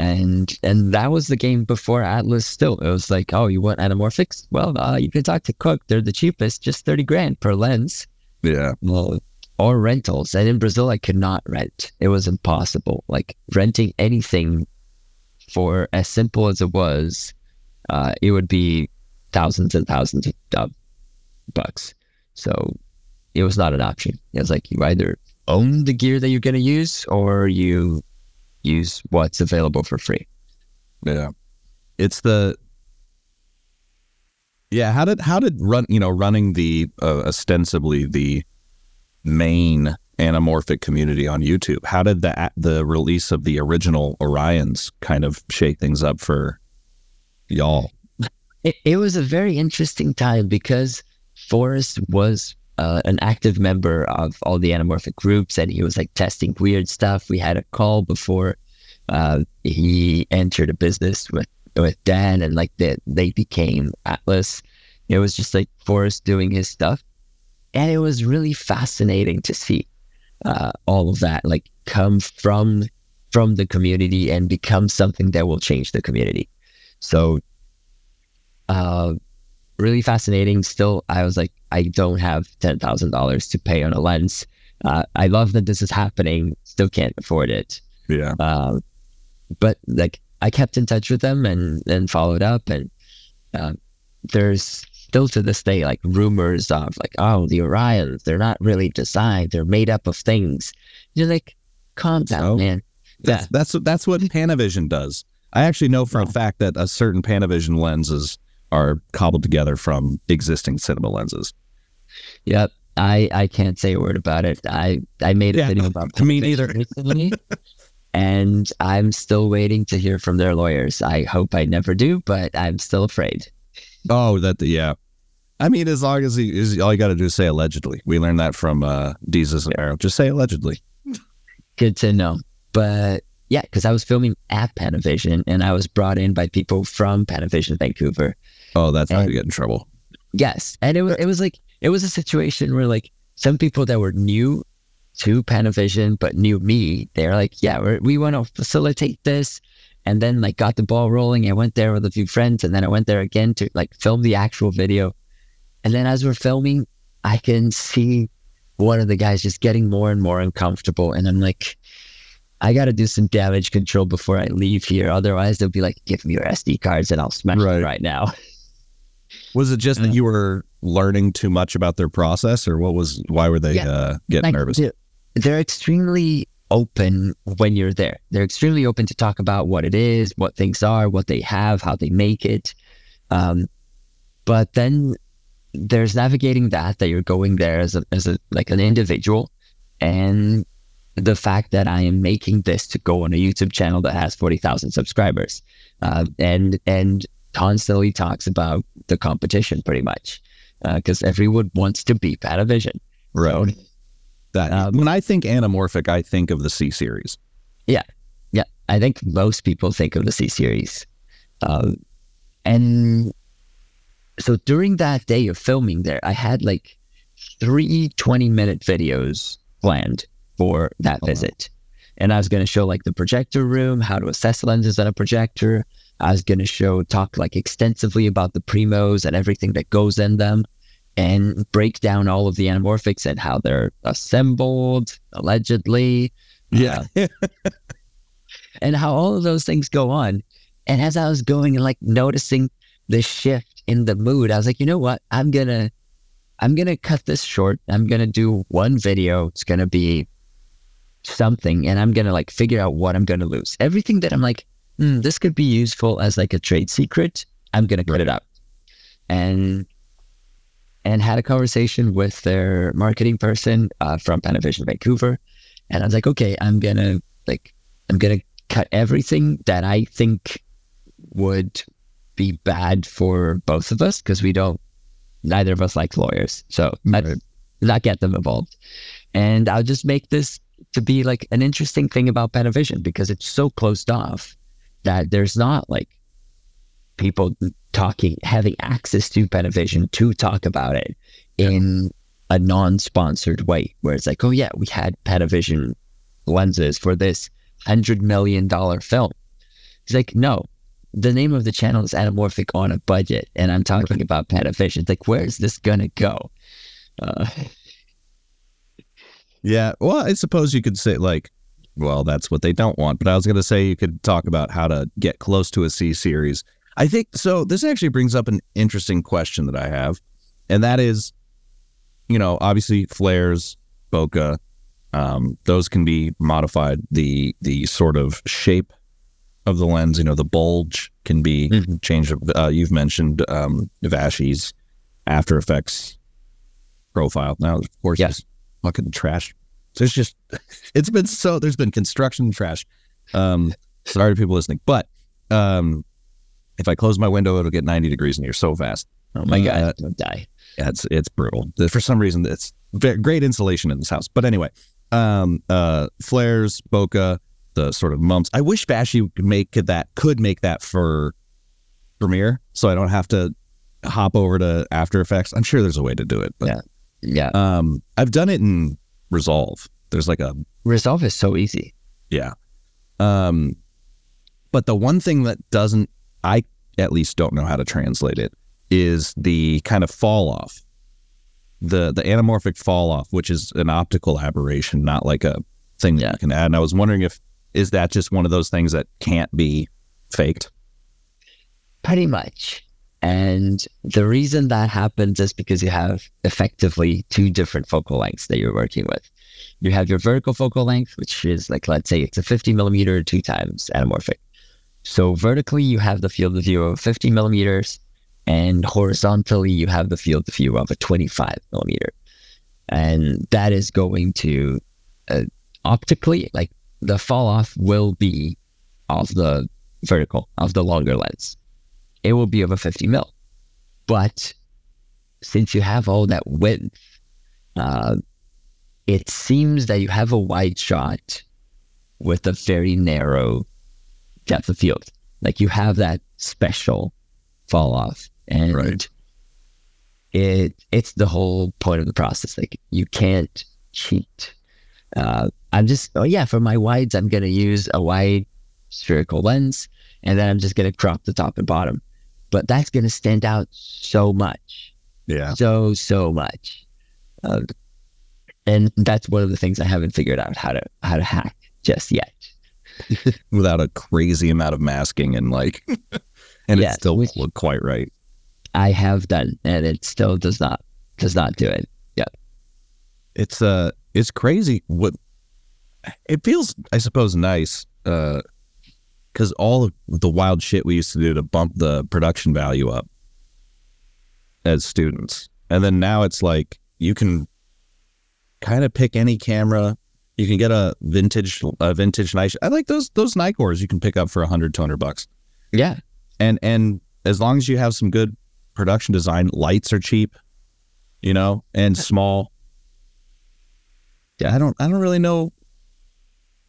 [SPEAKER 3] And and that was the game before Atlas. Still, it was like, oh, you want anamorphics? Well, uh, you can talk to Cooke. They're the cheapest, just thirty grand per lens.
[SPEAKER 2] Yeah.
[SPEAKER 3] Well, or rentals. And in Brazil, I could not rent. It was impossible. Like renting anything for as simple as it was, uh, it would be thousands and thousands of bucks. So it was not an option. It was like you either own the gear that you're going to use or you use what's available for free.
[SPEAKER 2] Yeah. It's the Yeah, how did how did run, you know, running the uh, ostensibly the main anamorphic community on YouTube, how did the the release of the original Orions kind of shake things up for y'all? (laughs)
[SPEAKER 3] It, it was a very interesting time because Forrest was uh, an active member of all the anamorphic groups and he was like testing weird stuff. We had a call before uh, he entered a business with, with Dan and like they, they became Atlas. It was just like Forrest doing his stuff. And it was really fascinating to see uh, all of that like come from from the community and become something that will change the community. So uh, really fascinating. Still, I was like, I don't have ten thousand dollars to pay on a lens. Uh, I love that this is happening. Still can't afford it.
[SPEAKER 2] Yeah.
[SPEAKER 3] Um, but like, I kept in touch with them and and followed up. And uh, there's still to this day like rumors of like, oh, the Orions, they're not really designed. They're made up of things. You're like, calm down,
[SPEAKER 2] So?
[SPEAKER 3] man.
[SPEAKER 2] That's that's that's what Panavision does. I actually know for a fact that a certain Panavision lenses are cobbled together from existing cinema lenses.
[SPEAKER 3] Yep. I, I can't say a word about it. I, I made a
[SPEAKER 2] Yeah,
[SPEAKER 3] video about (laughs)
[SPEAKER 2] me neither. (laughs)
[SPEAKER 3] recently, and I'm still waiting to hear from their lawyers. I hope I never do, but I'm still afraid.
[SPEAKER 2] Oh, that yeah. I mean, as long as he is, all you got to do is say allegedly. We learned that from uh, Jesus and Arrow. Just say allegedly.
[SPEAKER 3] Good to know. But yeah, because I was filming at Panavision and I was brought in by people from Panavision Vancouver.
[SPEAKER 2] Oh, that's how you get in trouble.
[SPEAKER 3] Yes. And it was, it was like, it was a situation where like some people that were new to Panavision, but knew me, they're like, yeah, we're, we want to facilitate this. And then like got the ball rolling. I went there with a few friends and then I went there again to like film the actual video. And then as we're filming, I can see one of the guys just getting more and more uncomfortable. And I'm like, I got to do some damage control before I leave here. Otherwise, they'll be like, give me your SD cards and I'll smash
[SPEAKER 2] Right.
[SPEAKER 3] it right now. (laughs)
[SPEAKER 2] Was it just that you were learning too much about their process, or what was? Why were they
[SPEAKER 3] Yeah.
[SPEAKER 2] uh, getting
[SPEAKER 3] like,
[SPEAKER 2] nervous?
[SPEAKER 3] They're, extremely open when you're there. They're extremely open to talk about what it is, what things are, what they have, how they make it. Um, but then there's navigating that that you're going there as a as a like an individual, and the fact that I am making this to go on a YouTube channel that has forty thousand subscribers, uh, and and constantly talks about the competition pretty much because everyone wants to be Panavision.
[SPEAKER 2] Right. That
[SPEAKER 3] Um,
[SPEAKER 2] when I think anamorphic, I think of the C series.
[SPEAKER 3] Yeah, yeah. I think most people think of the C series. Um, and so during that day of filming there, I had like three 20 minute videos planned for that
[SPEAKER 2] Oh, wow.
[SPEAKER 3] visit. And I was going to show like the projector room, how to assess lenses on a projector. I was going to show, talk like extensively about the primos and everything that goes in them. and break down all of the anamorphics and how they're assembled, allegedly.
[SPEAKER 2] Yeah.
[SPEAKER 3] uh, (laughs) and how all of those things go on. And as I was going and like noticing the shift in the mood, I was like, you know what? I'm gonna I'm gonna cut this short. I'm gonna do one video. It's gonna be something, and I'm gonna like figure out what I'm gonna lose. Everything that I'm like, hmm, this could be useful as like a trade secret. I'm gonna cut it out. And and had a conversation with their marketing person uh, from Panavision Vancouver, and I was like, okay, I'm gonna like I'm gonna cut everything that I think would be bad for both of us because we don't neither of us like lawyers. So
[SPEAKER 2] Right.
[SPEAKER 3] I'd not get them involved. And I'll just make this to be like an interesting thing about Panavision because it's so closed off that there's not like people talking, having access to Panavision to talk about it in a non-sponsored way, where it's like, oh yeah, we had Panavision lenses for this hundred million dollar film. He's like, no, the name of the channel is Anamorphic on a budget, and I'm talking about Panavision. It's like, where's this gonna go? Uh, (laughs)
[SPEAKER 2] Yeah. Well, I suppose you could say like, well, that's what they don't want. But I was going to say you could talk about how to get close to a C series. I think so. This actually brings up an interesting question that I have, and that is, you know, obviously flares, bokeh, um, those can be modified. The the sort of shape of the lens, you know, the bulge can be
[SPEAKER 3] Mhm.
[SPEAKER 2] changed. Uh, you've mentioned um, Vashi's After Effects profile. Now, of course, there's fucking trash. There's just (laughs) it's been so there's been construction trash. Um, sorry to people listening, but um, if I close my window, it'll get 90 degrees in here so fast.
[SPEAKER 3] oh my
[SPEAKER 2] Uh,
[SPEAKER 3] god, don't die.
[SPEAKER 2] Yeah, it's it's brutal. For some reason, it's ve- great insulation in this house. But anyway, um, uh, flares, bokeh, the sort of mumps. I wish Vashi could make that could make that for Premiere, so I don't have to hop over to After Effects. I'm sure there's a way to do it. But
[SPEAKER 3] Yeah. Yeah,
[SPEAKER 2] um, I've done it in Resolve. There's like a
[SPEAKER 3] Resolve is so easy.
[SPEAKER 2] yeah. Um, but the one thing that doesn't, I at least don't know how to translate it, is the kind of fall off, the the anamorphic fall off, which is an optical aberration, not like a thing that
[SPEAKER 3] Yeah.
[SPEAKER 2] you can add. And I was wondering if is that just one of those things that can't be faked?
[SPEAKER 3] Pretty much. And the reason that happens is because you have effectively two different focal lengths that you're working with. You have your vertical focal length, which is like, let's say it's a 50 millimeter two times anamorphic. So vertically, you have the field of view of 50 millimeters, and horizontally, you have the field of view of a 25 millimeter. And that is going to uh, optically, like the fall off will be of the vertical, of the longer lens it will be over 50 mil. But since you have all that width, uh, it seems that you have a wide shot with a very narrow depth of field. Like you have that special fall off. And
[SPEAKER 2] Right.
[SPEAKER 3] it it's the whole point of the process. Like you can't cheat. Uh, I'm just oh yeah, for my wides, I'm gonna use a wide spherical lens, and then I'm just gonna crop the top and bottom. But that's gonna stand out so much,
[SPEAKER 2] Yeah.
[SPEAKER 3] so so much, uh, and that's one of the things I haven't figured out how to how to hack just yet. (laughs)
[SPEAKER 2] Without a crazy amount of masking and like, (laughs) and
[SPEAKER 3] Yeah,
[SPEAKER 2] it still
[SPEAKER 3] which-
[SPEAKER 2] look quite right.
[SPEAKER 3] I have done, and it still does not does not do it. Yeah.
[SPEAKER 2] It's uh it's crazy what it feels i suppose nice uh because all of the wild shit we used to do to bump the production value up as students. And then now it's like you can kind of pick any camera. You can get a vintage a vintage nice i like those those Nikkors you can pick up for 100 200 bucks.
[SPEAKER 3] Yeah,
[SPEAKER 2] and and as long as you have some good production design lights are cheap you know and small. Yeah i don't i don't really know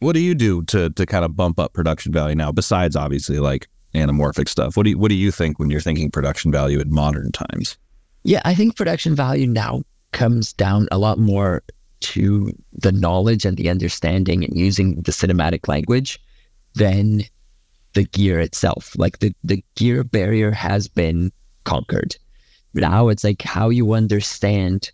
[SPEAKER 2] what do you do to to kind of bump up production value now besides obviously like anamorphic stuff what do you what do you think when you're thinking production value in modern times
[SPEAKER 3] Yeah, I think production value now comes down a lot more to the knowledge and the understanding and using the cinematic language than the gear itself. Like the, the gear barrier has been conquered. now it's like how you understand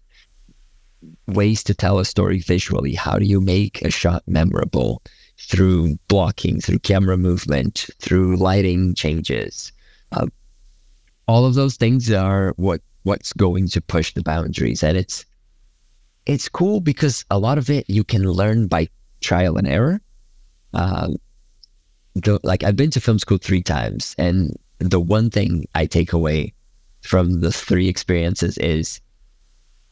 [SPEAKER 3] ways to tell a story visually. How do you make a shot memorable through blocking, through camera movement, through lighting changes? Uh, all of those things are what what's going to push the boundaries, and it's it's cool because a lot of it you can learn by trial and error. Um, the, like I've been to film school three times, and the one thing I take away from the three experiences is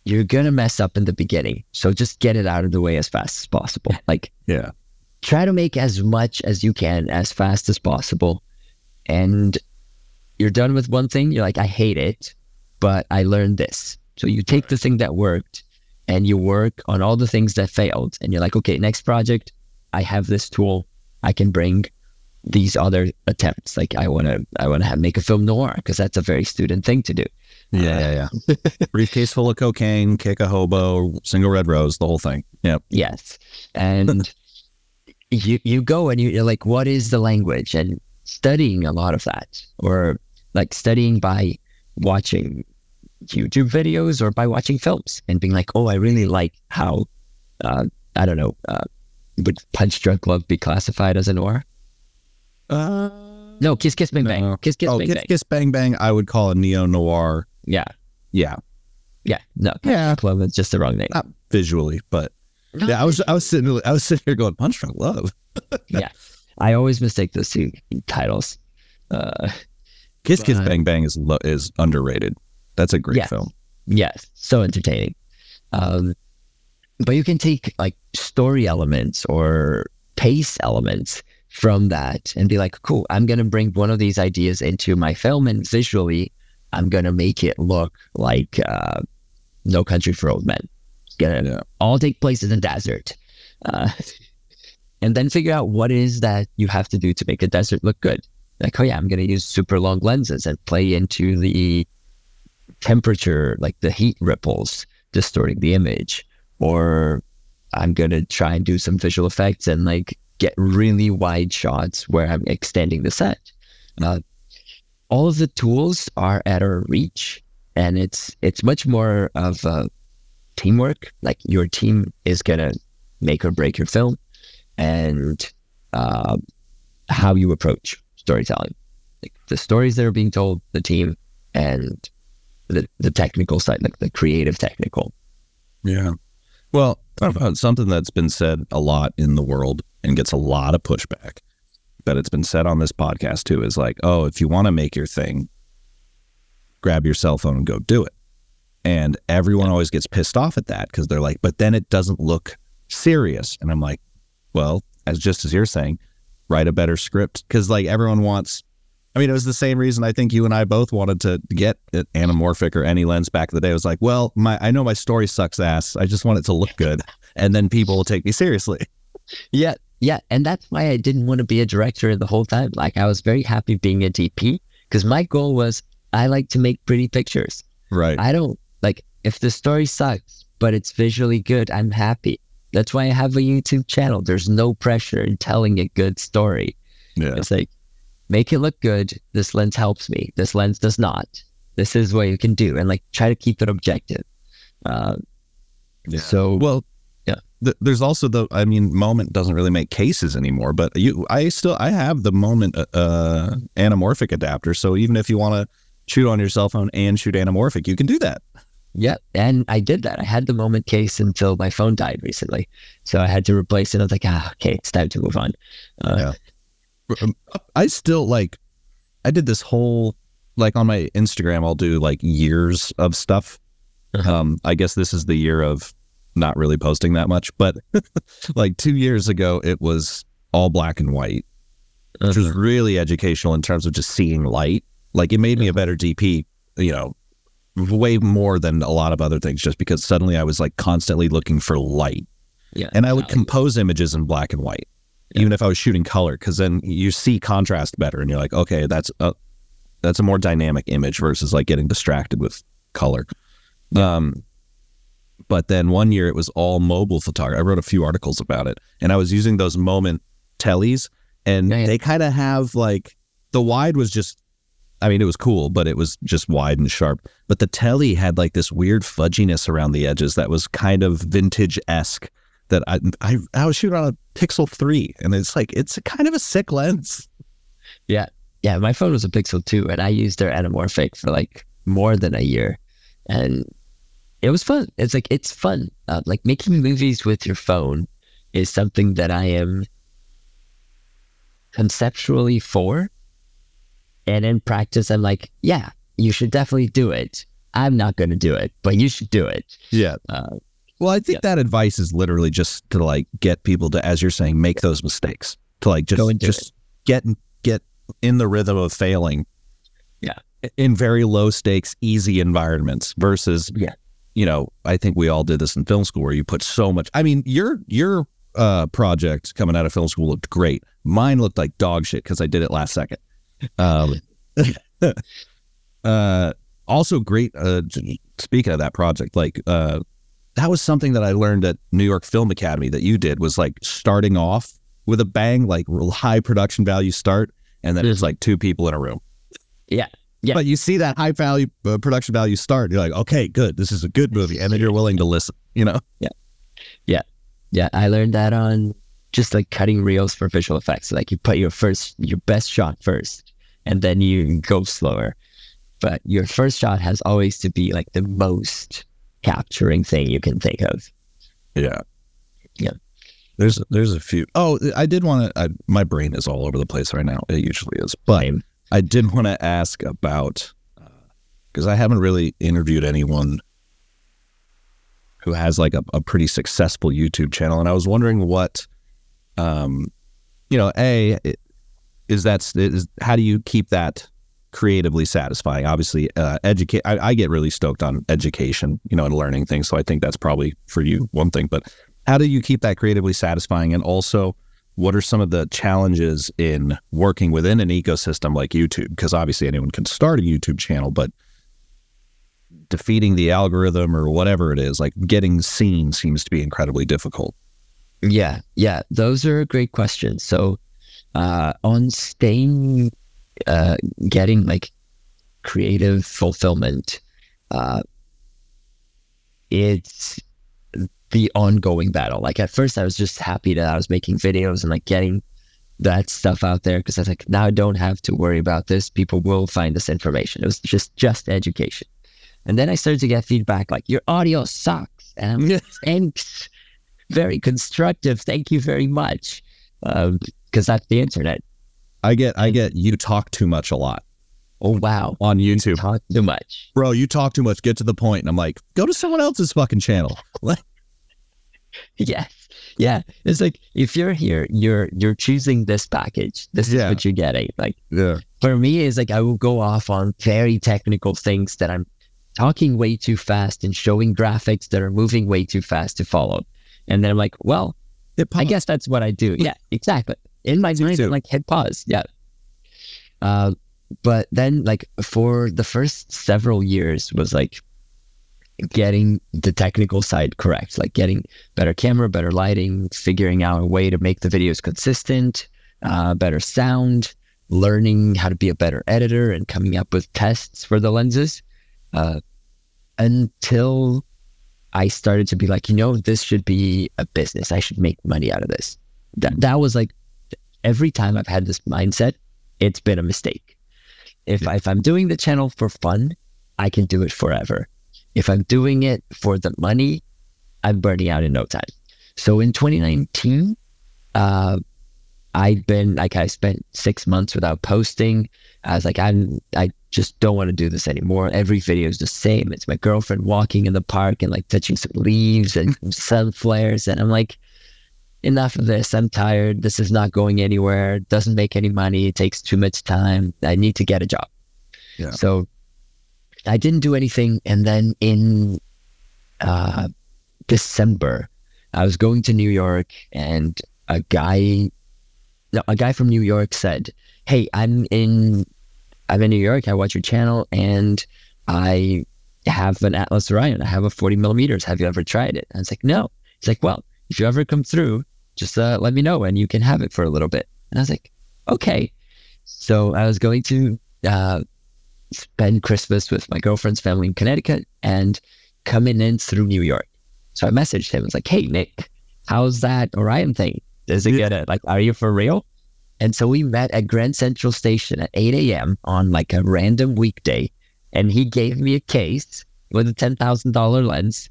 [SPEAKER 3] you're gonna mess up in the beginning. So just get it out of the way as fast as possible. Like
[SPEAKER 2] Yeah.
[SPEAKER 3] try to make as much as you can as fast as possible. And you're done with one thing, you're like, I hate it, but I learned this. So you take the thing that worked and you work on all the things that failed. And you're like, okay, next project, I have this tool. I can bring these other attempts. Like I want to, I want to make a film noir because that's a very student thing to do.
[SPEAKER 2] Yeah, yeah, yeah. (laughs) Briefcase full of cocaine, kick a hobo, single red rose, the whole thing. Yep.
[SPEAKER 3] Yes. And (laughs) you you go and you- you're like, what is the language? And studying a lot of that, or like studying by watching YouTube videos or by watching films and being like, oh, I really like how, uh, I don't know, uh, would Punch Drunk Love be classified as a noir?
[SPEAKER 2] Uh,
[SPEAKER 3] No, Kiss Kiss Bang Bang. Kiss Kiss
[SPEAKER 2] oh,
[SPEAKER 3] Bang
[SPEAKER 2] Kiss,
[SPEAKER 3] Bang.
[SPEAKER 2] Kiss Bang Bang, I would call a neo noir.
[SPEAKER 3] Yeah.
[SPEAKER 2] Yeah,
[SPEAKER 3] Yeah. No,
[SPEAKER 2] Yeah.
[SPEAKER 3] Love is just the wrong name.
[SPEAKER 2] not visually, but yeah, I was I was sitting I was sitting here going Punch Drunk Love. (laughs) Yeah.
[SPEAKER 3] I always mistake those two titles. Uh,
[SPEAKER 2] Kiss Kiss Bang Bang is lo- is underrated. That's a great film.
[SPEAKER 3] Yes, so entertaining. Um, but you can take like story elements or pace elements from that and be like, cool, I'm going to bring one of these ideas into my film and visually I'm going to make it look like uh, No Country for Old Men. It's to
[SPEAKER 2] Yeah.
[SPEAKER 3] all take place in the desert. Uh, (laughs) and then figure out what it is that you have to do to make a desert look good. Like, oh yeah, I'm going to use super long lenses and play into the temperature, like the heat ripples distorting the image, or I'm gonna try and do some visual effects and like get really wide shots where I'm extending the set. Uh, all of the tools are at our reach, and it's it's much more of a teamwork. Like your team is gonna make or break your film, and uh, how you approach storytelling. Like the stories that are being told, the team, and the, the technical side, like the creative technical.
[SPEAKER 2] Yeah. Well, something that's been said a lot in the world and gets a lot of pushback. That it's been said on this podcast too is like, oh, if you want to make your thing, grab your cell phone and go do it. And everyone always gets pissed off at that because they're like, but then it doesn't look serious. And I'm like, well, as just as you're saying, write a better script because like everyone wants. I mean, it was the same reason I think you and I both wanted to get it anamorphic or any lens back in the day. It was like, well, my I know my story sucks ass. I just want it to look good, and then people will take me seriously.
[SPEAKER 3] Yeah, yeah, and that's why I didn't want to be a director the whole time. Like I was very happy being a DP because my goal was I like to make pretty pictures.
[SPEAKER 2] Right.
[SPEAKER 3] I don't like if the story sucks, but it's visually good. I'm happy. That's why I have a YouTube channel. There's no pressure in telling a good story.
[SPEAKER 2] yeah.
[SPEAKER 3] It's like make it look good. This lens helps me. This lens does not. This is what you can do, and like try to keep it objective. Uh,
[SPEAKER 2] Yeah.
[SPEAKER 3] So
[SPEAKER 2] Well,
[SPEAKER 3] Yeah.
[SPEAKER 2] th- there's also the. I mean, moment doesn't really make cases anymore, but you, I still, I have the moment uh, uh, anamorphic adapter. So even if you want to shoot on your cell phone and shoot anamorphic, you can do that.
[SPEAKER 3] Yeah, and I did that. I had the moment case until my phone died recently, so I had to replace it. I was like, ah, okay, it's time to move on. Uh,
[SPEAKER 2] Yeah. Um, I still like. I did this whole like on my Instagram. I'll do like years of stuff.
[SPEAKER 3] Uh-huh.
[SPEAKER 2] Um, I guess this is the year of not really posting that much, but (laughs) like two years ago, it was all black and white, which was
[SPEAKER 3] uh-huh.
[SPEAKER 2] really educational in terms of just seeing light. Like it made me a better DP, you know, way more than a lot of other things, just because suddenly I was like constantly looking for light.
[SPEAKER 3] yeah,
[SPEAKER 2] And I would compose images in black and white,
[SPEAKER 3] Yeah.
[SPEAKER 2] even if I was shooting color, because then you see contrast better, and you're like, okay, that's a that's a more dynamic image versus like getting distracted with color. Um, but then one year it was all mobile photography. I wrote a few articles about it, and I was using those moment tellies, and
[SPEAKER 3] Yeah, yeah.
[SPEAKER 2] they kind of have like the wide was just. I mean, it was cool, but it was just wide and sharp. But the telly had like this weird fudginess around the edges that was kind of vintage esque. That I, I I was shooting on a Pixel three, and it's like it's a kind of a sick lens.
[SPEAKER 3] Yeah, yeah. My phone was a Pixel two, and I used their anamorphic for like more than a year, and it was fun. It's like it's fun. Uh, like making movies with your phone is something that I am conceptually for, and in practice, I'm like, yeah, you should definitely do it. I'm not going to do it, but you should do it.
[SPEAKER 2] Yeah.
[SPEAKER 3] Uh,
[SPEAKER 2] Well, I think
[SPEAKER 3] Yeah.
[SPEAKER 2] that advice is literally just to like get people to, as you're saying, make those mistakes. To like just
[SPEAKER 3] Go and do
[SPEAKER 2] just get get in the rhythm of failing.
[SPEAKER 3] Yeah.
[SPEAKER 2] In very low stakes, easy environments versus
[SPEAKER 3] Yeah.
[SPEAKER 2] You know, I think we all did this in film school where you put so much. I mean, your your uh, project coming out of film school looked great. Mine looked like dog shit because I did it last second. Um, (laughs) uh, also great. Uh, speaking of that project, like uh, that was something that I learned at New York Film Academy that you did was like starting off with a bang, like real high production value start, and then it's like two people in a room.
[SPEAKER 3] Yeah. Yeah.
[SPEAKER 2] But you see that high value uh, production value start, you're like, okay, good, this is a good movie, and then you're willing to listen. You know,
[SPEAKER 3] Yeah, Yeah. Yeah. I learned that on just like cutting reels for visual effects. Like you put your first, your best shot first, and then you go slower. But your first shot has always to be like the most capturing thing you can think of.
[SPEAKER 2] yeah,
[SPEAKER 3] Yeah.
[SPEAKER 2] There's there's a few. Oh, I did want to. My brain is all over the place right now. It usually is, but
[SPEAKER 3] Same.
[SPEAKER 2] I did want to ask about because I haven't really interviewed anyone who has like a, a pretty successful YouTube channel, and I was wondering what, um, you know, a is that is how do you keep that creatively satisfying? Obviously, uh, educate. I, I get really stoked on education, you know, and learning things. So I think that's probably for you one thing. But how do you keep that creatively satisfying? And also, what are some of the challenges in working within an ecosystem like YouTube? Because obviously anyone can start a YouTube channel, but defeating the algorithm or whatever it is, like getting seen seems to be incredibly difficult.
[SPEAKER 3] Yeah, yeah, those are great questions. So, uh, on staying, uh, getting like creative fulfillment, uh, it's the ongoing battle. Like at first, I was just happy that I was making videos and like getting that stuff out there because I was like, now I don't have to worry about this. People will find this information. It was just just education. And then I started to get feedback like your audio sucks, and like, thanks very constructive. Thank you very much. Um, because that's the internet.
[SPEAKER 2] I get, I get, you talk too much a lot
[SPEAKER 3] Oh, wow.
[SPEAKER 2] on YouTube.
[SPEAKER 3] Talk too much.
[SPEAKER 2] Bro, you talk too much. Get to the point. And I'm like, go to someone else's fucking channel. (laughs) (laughs)
[SPEAKER 3] Yes. Yeah. It's like if you're here, you're you're choosing this package. This is what you're getting. Like
[SPEAKER 2] yeah.
[SPEAKER 3] for me, it's like I will go off on very technical things that I'm talking way too fast and showing graphics that are moving way too fast to follow. And then I'm like, well, I guess that's what I do. Yeah, exactly. In my mind. I'm like hit pause. Yeah. Uh, but then, like for the first several years, was like getting the technical side correct, like getting better camera, better lighting, figuring out a way to make the videos consistent, uh, better sound, learning how to be a better editor, and coming up with tests for the lenses. Uh, until I started to be like, you know, this should be a business. I should make money out of this. That that was like every time I've had this mindset, it's been a mistake. If if I'm doing the channel for fun, I can do it forever. If I'm doing it for the money, I'm burning out in no time. So in 2019, uh, I'd been like I spent six months without posting. I was like, I'm I just don't want to do this anymore. Every video is the same. It's my girlfriend walking in the park and like touching some leaves and (laughs) sun flares, and I'm like, enough of this. I'm tired. This is not going anywhere. It doesn't make any money. It takes too much time. I need to get a job.
[SPEAKER 2] Yeah.
[SPEAKER 3] So I didn't do anything, and then in uh, December, I was going to New York, and a guy, no, a guy from New York said, "Hey, I'm in, I'm in New York. I watch your channel, and I have an Atlas Orion. I have a 40 millimeters. Have you ever tried it?" I was like, "No." He's like, "Well, if you ever come through, just uh, let me know, and you can have it for a little bit." And I was like, "Okay." So I was going to uh, spend Christmas with my girlfriend's family in Connecticut and coming in through New York. So I messaged him. I was like, "Hey Nick, how's that Orion thing? Is it
[SPEAKER 2] Yeah.
[SPEAKER 3] gonna like? Are you for real?" And so we met at Grand Central Station at 8 a.m. on like a random weekday, and he gave me a case with a ten thousand dollar lens.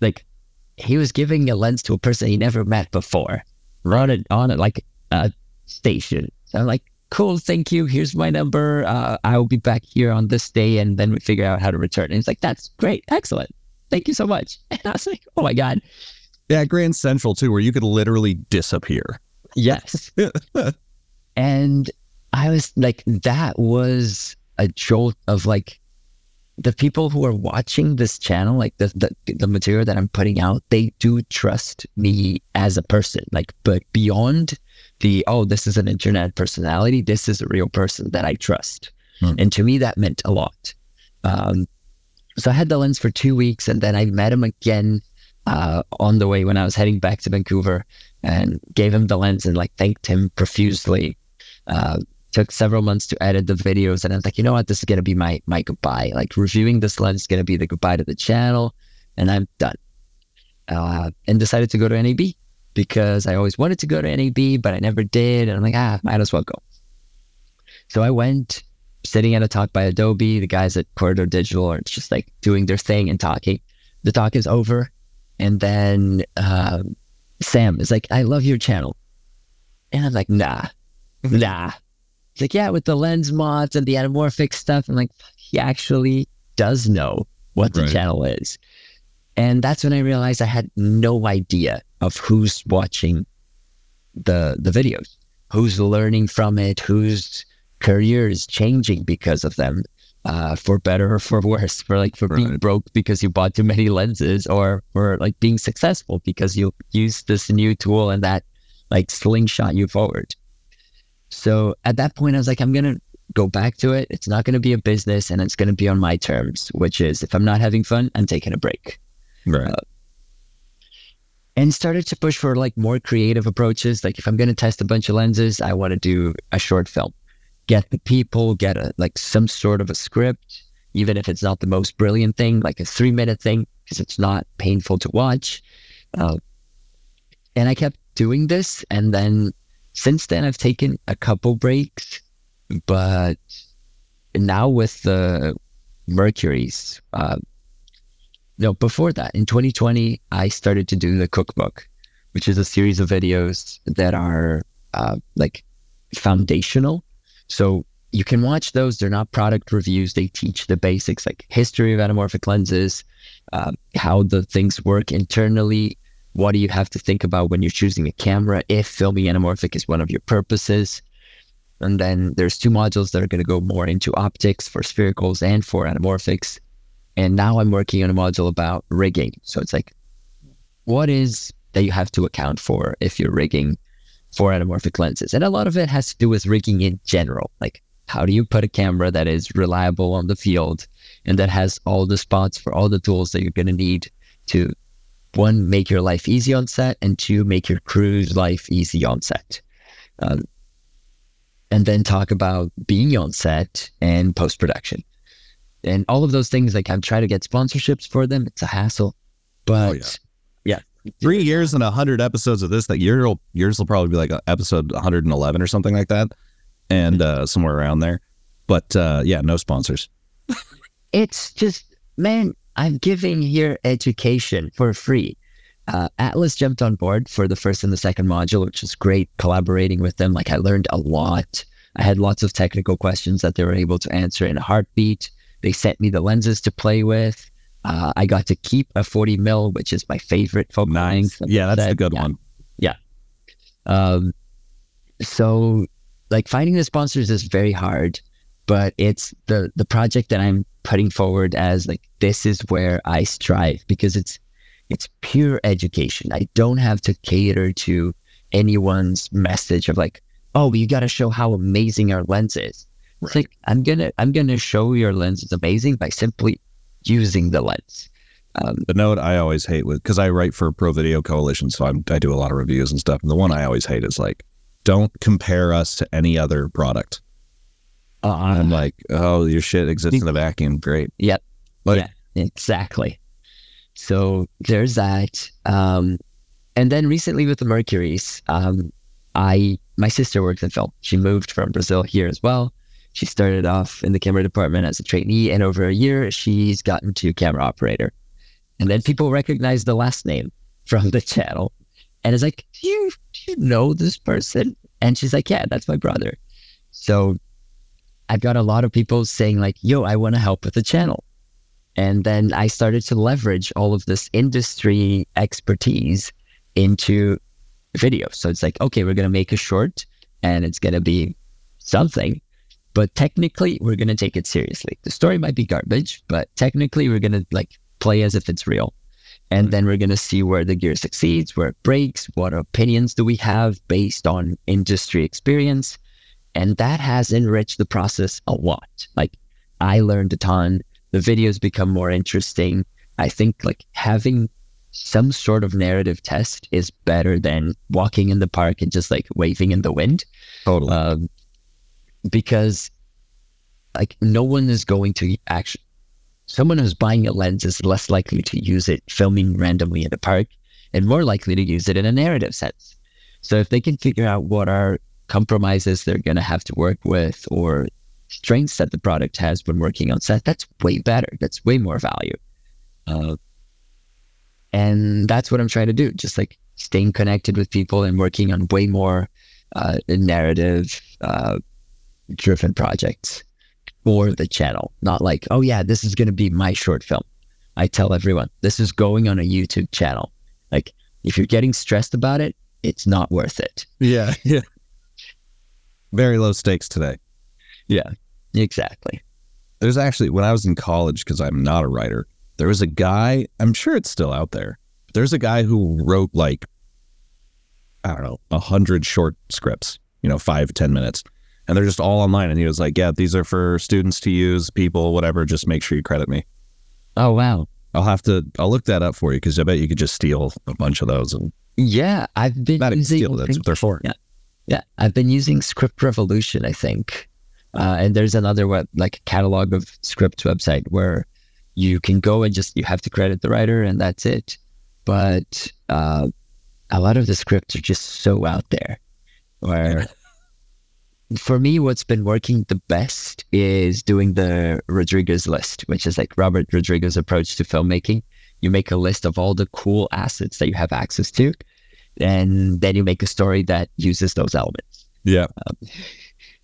[SPEAKER 3] Like he was giving a lens to a person he never met before, run it on it like a station. So I'm like, cool, thank you. Here's my number. Uh, I will be back here on this day, and then we figure out how to return. And he's like, that's great, excellent. Thank you so much. (laughs) And I was like, oh my god,
[SPEAKER 2] Yeah, Grand Central too, where you could literally disappear.
[SPEAKER 3] yes. (laughs) and I was like, that was a jolt of like the people who are watching this channel, like the, the the material that I'm putting out, they do trust me as a person. Like, but beyond the oh, this is an internet personality, this is a real person that I trust.
[SPEAKER 2] Hmm.
[SPEAKER 3] And to me, that meant a lot. Um, so I had the lens for two weeks, and then I met him again uh, on the way when I was heading back to Vancouver, and gave him the lens and like thanked him profusely. Uh, took several months to edit the videos, and I was like, you know what, this is gonna be my my goodbye. Like reviewing this lens is gonna be the goodbye to the channel, and I'm done. Uh, and decided to go to NAB because I always wanted to go to NAB, but I never did. And I'm like, ah, might as well go. So I went, sitting at a talk by Adobe. The guys at Corridor Digital are just like doing their thing and talking. The talk is over, and then um, Sam is like, "I love your channel," and I'm like, "Nah, nah." He's like, "Yeah, with the lens mods and the anamorphic stuff." I'm like, "He actually does know what the
[SPEAKER 2] Right.
[SPEAKER 3] channel is," and that's when I realized I had no idea of who's watching the the videos, who's learning from it, whose career is changing because of them, uh, for better or for worse, for like for being broke because you bought too many lenses, or for like being successful because you used this new tool and that like slingshot you forward. So at that point, I was like, I'm gonna go back to it. It's not gonna be a business, and it's gonna be on my terms, which is if I'm not having fun, I'm taking a break
[SPEAKER 2] Right.
[SPEAKER 3] And started to push for like more creative approaches. Like if I'm going to test a bunch of lenses, I want to do a short film, get the people, get a like some sort of a script, even if it's not the most brilliant thing, like a three minute thing, because it's not painful to watch. Uh, and I kept doing this, and then since then I've taken a couple breaks, but now with the Mercury's. Uh, no, before that, in 2020, I started to do the cookbook, which is a series of videos that are uh, like foundational. So you can watch those. They're not product reviews. They teach the basics like history of anamorphic lenses, uh, how the things work internally. What do you have to think about when you're choosing a camera if filming anamorphic is one of your purposes? And then there's two modules that are going to go more into optics for sphericals and for anamorphics. And now I'm working on a module about rigging. So it's like, what is that you have to account for if you're rigging for anamorphic lenses? And a lot of it has to do with rigging in general. Like, how do you put a camera that is reliable on the field and that has all the spots for all the tools that you're going to need to, one, make your life easy on set, and two, make your crew's life easy on set? Um, and then talk about being on set and post production and all of those things. Like I've tried to get sponsorships for them. It's a hassle, but
[SPEAKER 2] Oh, yeah. Three years and a hundred episodes of this. That year, yours will probably be like episode 111 or something like that, and uh, somewhere around there. But uh, yeah, no sponsors.
[SPEAKER 3] it's just man, I'm giving here education for free. Uh, Atlas jumped on board for the first and the second module, which was great collaborating with them. Like I learned a lot. I had lots of technical questions that they were able to answer in a heartbeat. They sent me the lenses to play with. Uh, I got to keep a 40 mil, which is my favorite focal length.
[SPEAKER 2] Yeah, that's the
[SPEAKER 3] That-
[SPEAKER 2] good
[SPEAKER 3] yeah.
[SPEAKER 2] one. Yeah.
[SPEAKER 3] Um, so like finding the sponsors is very hard, but it's the the project that I'm putting forward as like this is where I strive because it's it's pure education. I don't have to cater to anyone's message of like, oh, you got to show how amazing our lens is. It's like I'm gonna I'm gonna show your lens is amazing by simply using the lens. Um,
[SPEAKER 2] The note I always hate with because I write for Pro Video Coalition, so I'm, I do a lot of reviews and stuff. And the one I always hate is like, don't compare us to any other product.
[SPEAKER 3] Uh,
[SPEAKER 2] I'm like, oh, your shit exists in a vacuum. Great.
[SPEAKER 3] Yep.
[SPEAKER 2] But-
[SPEAKER 3] yeah, exactly. So there's that. Um, and then recently with the Mercuries, um, I my sister works in film. She moved from Brazil here as well. She started off in the camera department as a trainee, and over a year, she's gotten to camera operator. And then people recognize the last name from the channel, and it's like, do you do you know this person? And she's like, yeah, that's my brother. So I've got a lot of people saying like, yo, I want to help with the channel. And then I started to leverage all of this industry expertise into video. So it's like, okay, we're going to make a short and it's going to be something, but technically we're going to take it seriously. The story might be garbage, but technically we're going to like play as if it's real. And then we're going to see where the gear succeeds, where it breaks, what opinions do we have based on industry experience. And that has enriched the process a lot. Like I learned a ton. The videos become more interesting. I think like having some sort of narrative test is better than walking in the park and just like waving in the wind.
[SPEAKER 2] Totally.
[SPEAKER 3] Um, because like no one is going to actually, someone who's buying a lens is less likely to use it filming randomly in a park and more likely to use it in a narrative sense. So if they can figure out what are compromises they're going to have to work with or strengths that the product has when working on set, that's way better. That's way more value. Uh, and that's what I'm trying to do. Just like staying connected with people and working on way more uh, narrative uh, driven projects for the channel. Not like, oh yeah, this is going to be my short film. I tell everyone this is going on a YouTube channel. Like if you're getting stressed about it, it's not worth it.
[SPEAKER 2] yeah. (laughs) Yeah. Very low stakes today.
[SPEAKER 3] Yeah, exactly.
[SPEAKER 2] There's actually, when I was in college, because I'm not a writer, there was a guy, I'm sure it's still out there. There's a guy who wrote like, I don't know, a hundred short scripts, you know, five, ten minutes. And they're just all online. And he was like, yeah, these are for students to use, people, whatever. Just make sure you credit me.
[SPEAKER 3] Oh wow.
[SPEAKER 2] I'll have to, I'll look that up for you because I bet you could just steal a bunch of those. And
[SPEAKER 3] Yeah, I've been
[SPEAKER 2] not
[SPEAKER 3] using.
[SPEAKER 2] steal, that's what they're for.
[SPEAKER 3] Yeah. Yeah, I've been using Script Revolution, I think. Uh, and there's another web, like catalog of script website where you can go and just you have to credit the writer and that's it. But uh, a lot of the scripts are just so out there. Where for me, what's been working the best is doing the Rodriguez list, which is like Robert Rodriguez' approach to filmmaking. You make a list of all the cool assets that you have access to, and then you make a story that uses those elements.
[SPEAKER 2] Yeah.
[SPEAKER 3] Um,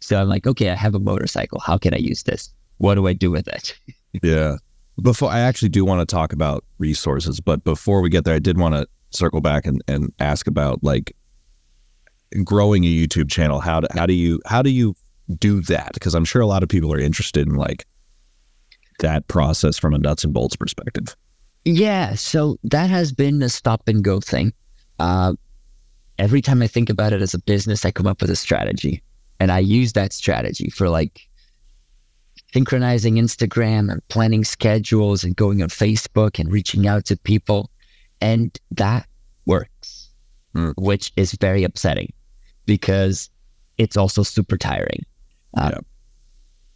[SPEAKER 3] so I'm like, okay, I have a motorcycle. How can I use this? What do I do with it? (laughs)
[SPEAKER 2] Yeah. Before I actually do want to talk about resources, but before we get there, I did want to circle back and, and ask about like growing a YouTube channel. How do how do you how do you do that? Because I'm sure a lot of people are interested in like that process from a nuts and bolts perspective.
[SPEAKER 3] Yeah, so that has been a stop and go thing. Uh, every time I think about it as a business, I come up with a strategy, and I use that strategy for like synchronizing Instagram and planning schedules and going on Facebook and reaching out to people, and that
[SPEAKER 2] Hmm.
[SPEAKER 3] which is very upsetting because it's also super tiring. Uh,
[SPEAKER 2] Yeah.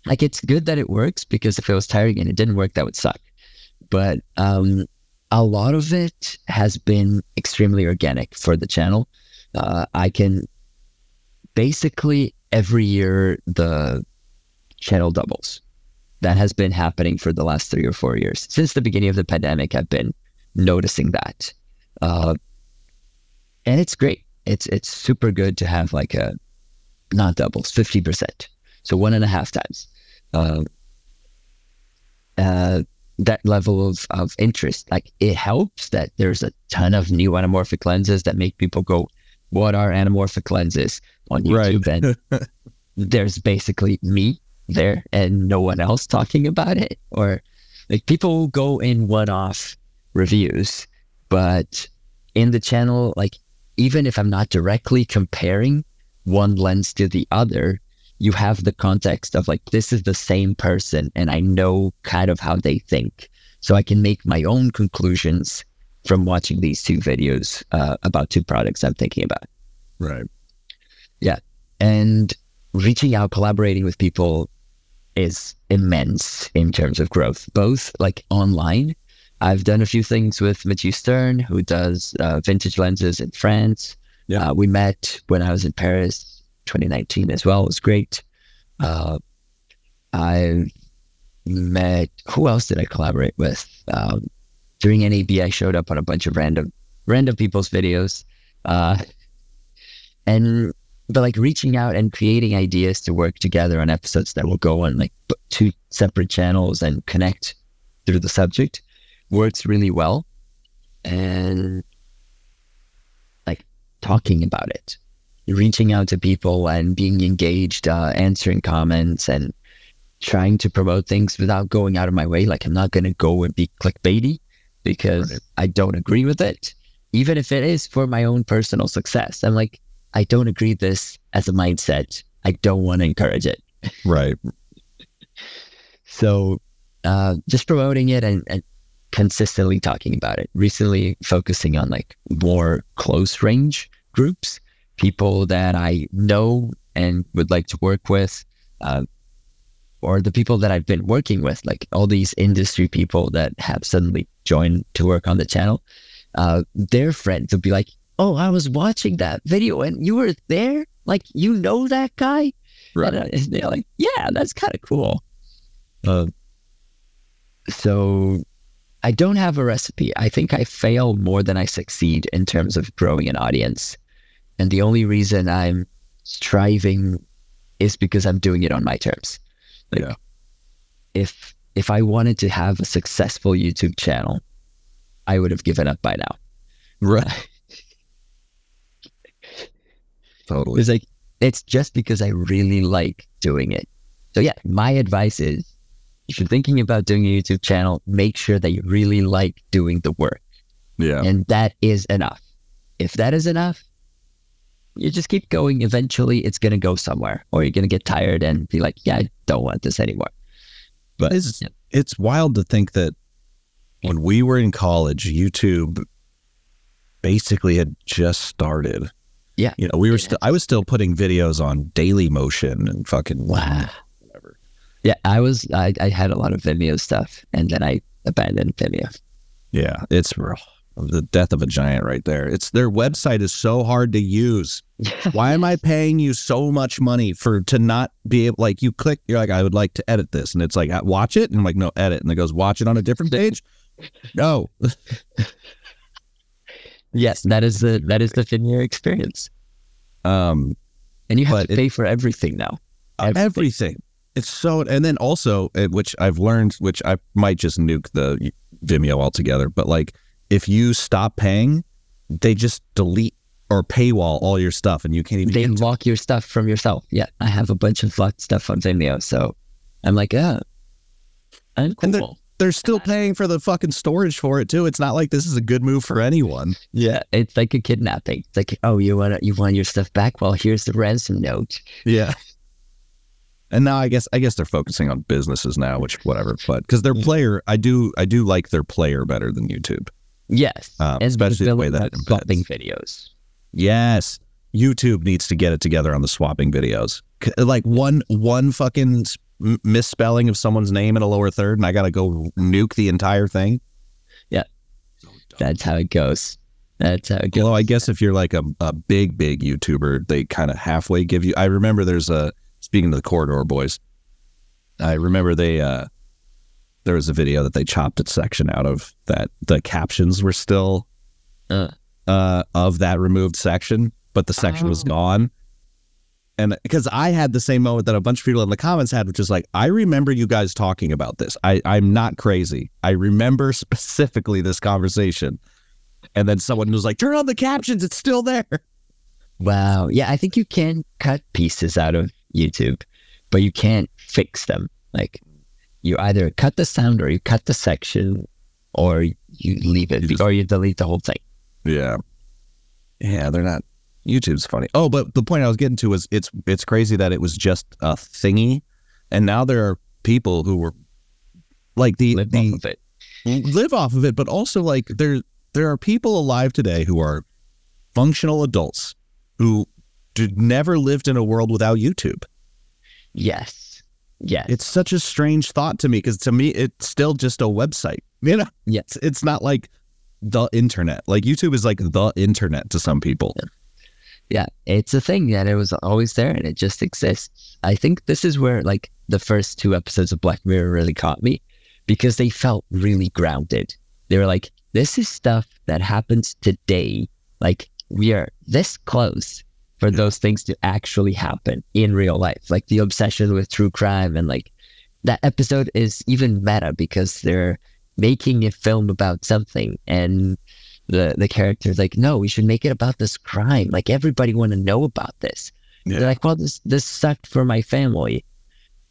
[SPEAKER 3] Like it's good that it works because if it was tiring and it didn't work, that would suck. But um, a lot of it has been extremely organic for the channel. Uh, I can basically every year the channel doubles. That has been happening for the last three or four years. Since the beginning of the pandemic, I've been noticing that. Uh, and it's great. It's it's super good to have like a not doubles, fifty percent, so one and a half times. Uh, uh, that level of of interest, like it helps that there's a ton of new anamorphic lenses that make people go, "What are anamorphic lenses?" on YouTube, and (laughs) there's basically me there and no one else talking about it, or like people go in one-off reviews, but in the channel, like even if I'm not directly comparing one lens to the other, you have the context of like, this is the same person and I know kind of how they think. So I can make my own conclusions from watching these two videos uh, about two products I'm thinking about.
[SPEAKER 2] Right. Yeah.
[SPEAKER 3] And reaching out, collaborating with people is immense in terms of growth, both like online. I've done a few things with Matthew Stern, who does uh, vintage lenses in France.
[SPEAKER 2] Yeah.
[SPEAKER 3] Uh, we met when I was in Paris 2019 as well. It was great. Uh, I met, who else did I collaborate with? Um, during NAB, I showed up on a bunch of random, random people's videos. Uh, and but like reaching out and creating ideas to work together on episodes that will go on like two separate channels and connect through the subject works really well and like talking about it reaching out to people and being engaged uh, answering comments and trying to promote things without going out of my way like i'm not going to go and be clickbaity because
[SPEAKER 2] Right.
[SPEAKER 3] i don't agree with it even if it is for my own personal success i'm like I don't agree this as a mindset. I don't want to encourage it.
[SPEAKER 2] Right. (laughs)
[SPEAKER 3] So uh, just promoting it and, and consistently talking about it. Recently focusing on like more close range groups, people that I know and would like to work with, uh, or the people that I've been working with, like all these industry people that have suddenly joined to work on the channel. Uh, their friends would be like, "Oh, I was watching that video and you were there. Like, you know that guy."
[SPEAKER 2] Right.
[SPEAKER 3] And, uh, and they're like, "Yeah, that's kind of cool." Uh, so I don't have a recipe. I think I fail more than I succeed in terms of growing an audience. And the only reason I'm striving is because I'm doing it on my terms. Like,
[SPEAKER 2] Yeah.
[SPEAKER 3] If if I wanted to have a successful YouTube channel, I would have given up by now.
[SPEAKER 2] Right. (laughs) totally.
[SPEAKER 3] It's like it's just because I really like doing it. So yeah, my advice is if you're thinking about doing a YouTube channel, make sure that you really like doing the work.
[SPEAKER 2] Yeah.
[SPEAKER 3] And that is enough. If that is enough, you just keep going. Eventually it's gonna go somewhere. Or you're gonna get tired and be like, Yeah, I don't want this anymore. But
[SPEAKER 2] It's,
[SPEAKER 3] yeah.
[SPEAKER 2] it's wild to think that when we were in college, YouTube basically had just started.
[SPEAKER 3] Yeah.
[SPEAKER 2] You know, we were
[SPEAKER 3] Yeah.
[SPEAKER 2] still, I was still putting videos on Daily Motion and fucking,
[SPEAKER 3] Wow. Yeah, I was I, I had a lot of Vimeo stuff and then I abandoned Vimeo.
[SPEAKER 2] Yeah. It's rough. the death of a giant right there. It's their website is so hard to use. (laughs) Why am I paying you so much money for to not be able like you click you're like I would like to edit this and it's like watch it and I'm like no edit and it goes watch it on a different page. (laughs) No.
[SPEAKER 3] Yes, that is the that is the Vimeo experience.
[SPEAKER 2] Um
[SPEAKER 3] And you have to
[SPEAKER 2] it-
[SPEAKER 3] pay for everything now. Everything.
[SPEAKER 2] everything. It's so, and then also, uh, which I've learned, which I might just nuke the Vimeo altogether, but like if you stop paying, they just delete or paywall all your stuff and you can't even
[SPEAKER 3] They lock your stuff from yourself. Yeah, I have a bunch of locked stuff on Vimeo, so I'm like, yeah, I'm
[SPEAKER 2] And they're- They're still paying for the fucking storage for it too. It's not like this is a good move for anyone.
[SPEAKER 3] Yeah, it's like a kidnapping. It's like, oh, you want you want your stuff back? Well, here's the ransom note.
[SPEAKER 2] Yeah. And now I guess I guess they're focusing on businesses now, which whatever. But because their player, I do I do like their player better than YouTube.
[SPEAKER 3] Yes,
[SPEAKER 2] Um, especially the way that it
[SPEAKER 3] swapping videos.
[SPEAKER 2] Yes, YouTube needs to get it together on the swapping videos. Like one one fucking misspelling of someone's name in a lower third, and I gotta go nuke the entire thing.
[SPEAKER 3] Yeah, that's how it goes. That's how it goes.
[SPEAKER 2] Although I guess if you're like a, a big big YouTuber, they kind of halfway give you. I remember there's a speaking to the corridor boys. I remember they uh there was a video that they chopped a section out of that the captions were still
[SPEAKER 3] Uh.
[SPEAKER 2] uh of that removed section, but the section was
[SPEAKER 3] Oh.
[SPEAKER 2] gone. And because I had the same moment that a bunch of people in the comments had, which is like, I remember you guys talking about this. I, I'm not crazy. I remember (laughs) specifically this conversation. And then someone was like, turn on the captions. It's still there.
[SPEAKER 3] Wow. Yeah, I think you can cut pieces out of YouTube, but you can't fix them. Like you either cut the sound or you cut the section or you leave it or you delete the whole thing.
[SPEAKER 2] Yeah. Yeah, they're not. YouTube's funny. Oh, but the point I was getting to was it's it's crazy that it was just a thingy, and now there are people who were like the
[SPEAKER 3] Live
[SPEAKER 2] the
[SPEAKER 3] off of it.
[SPEAKER 2] live off of it, but also like there there are people alive today who are functional adults who never lived in a world without YouTube.
[SPEAKER 3] Yes. Yes.
[SPEAKER 2] It's such a strange thought to me because to me it's still just a website. (laughs) You know,
[SPEAKER 3] Yes.
[SPEAKER 2] it's, it's not like the internet. Like YouTube is like the internet to some people.
[SPEAKER 3] Yeah, it's a thing that it was always there and it just exists. I think this is where like the first two episodes of Black Mirror really caught me because they felt really grounded. They were like, this is stuff that happens today. Like we are this close for those things to actually happen in real life. Like the obsession with true crime and like that episode is even meta because they're making a film about something and the the character's like, no, we should make it about this crime. Like everybody want to know about this.
[SPEAKER 2] Yeah.
[SPEAKER 3] They're like, well, this this sucked for my family,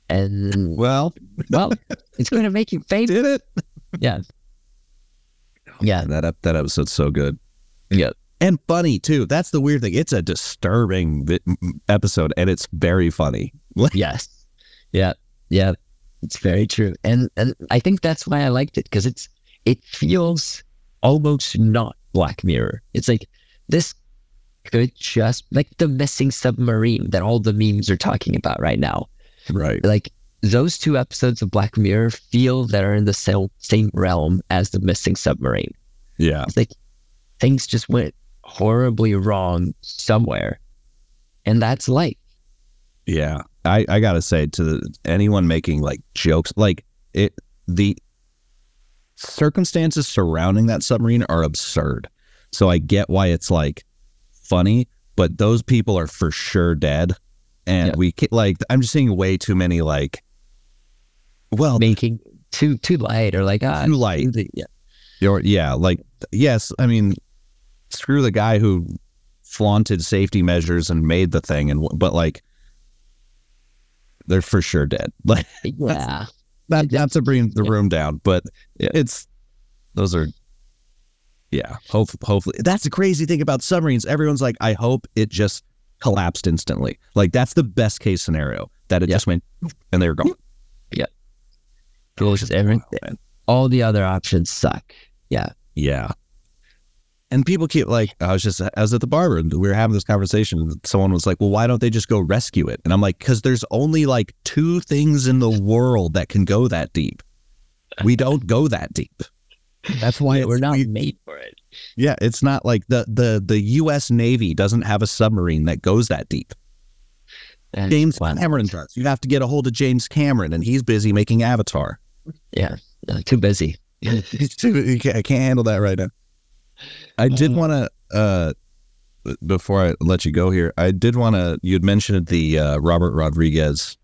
[SPEAKER 3] and
[SPEAKER 2] Well, (laughs)
[SPEAKER 3] well, it's going to make you famous.
[SPEAKER 2] did it?
[SPEAKER 3] Yeah, (laughs) yeah,
[SPEAKER 2] That that episode's so good
[SPEAKER 3] yeah,
[SPEAKER 2] and funny too. That's the weird thing. It's a disturbing episode, and it's very funny. (laughs)
[SPEAKER 3] yes, yeah, yeah. It's very true, and and I think that's why I liked it because it's it feels almost not Black Mirror. It's like this could just like the missing submarine that all the memes are talking about right now.
[SPEAKER 2] Right.
[SPEAKER 3] like those two episodes of Black Mirror feel that are in the same same realm as the missing submarine.
[SPEAKER 2] Yeah.
[SPEAKER 3] It's like things just went horribly wrong somewhere, and that's life.
[SPEAKER 2] Yeah, I, I gotta say to the, anyone making like jokes, like it, the circumstances surrounding that submarine are absurd. So I get why it's like funny, but those people are for sure dead, and
[SPEAKER 3] Yeah.
[SPEAKER 2] we like I'm just seeing way too many like, well,
[SPEAKER 3] Making too too light or like ah
[SPEAKER 2] too light.
[SPEAKER 3] yeah
[SPEAKER 2] Or yeah, like yes, I mean, screw the guy who flaunted safety measures and made the thing, and but like, they're for sure dead. (laughs) Like
[SPEAKER 3] yeah
[SPEAKER 2] not not to bring the room down, but it's those are yeah. Hope, hopefully, that's the crazy thing about submarines. Everyone's like, I hope it just collapsed instantly. Like that's the best case scenario that it
[SPEAKER 3] Yeah.
[SPEAKER 2] just went and they're gone.
[SPEAKER 3] Just every-
[SPEAKER 2] Oh,
[SPEAKER 3] all the other options suck. Yeah
[SPEAKER 2] Yeah. And people keep like, I was just, I was at the barber and we were having this conversation. And someone was like, well, why don't they just go rescue it? And I'm like, because there's only like two things in the world that can go that deep. We don't go that deep. That's why
[SPEAKER 3] we're not
[SPEAKER 2] we-
[SPEAKER 3] made for it.
[SPEAKER 2] yeah, it's not like the, the, the U.S. Navy doesn't have a submarine that goes that deep. James. Cameron does. You have to get a hold of James Cameron and he's busy making Avatar.
[SPEAKER 3] Yeah, no, too busy. (laughs)
[SPEAKER 2] He's too- he can't, I can't handle that right now. I did want to, uh, before I let you go here, I did want to. You'd mentioned the uh, Robert Rodriguez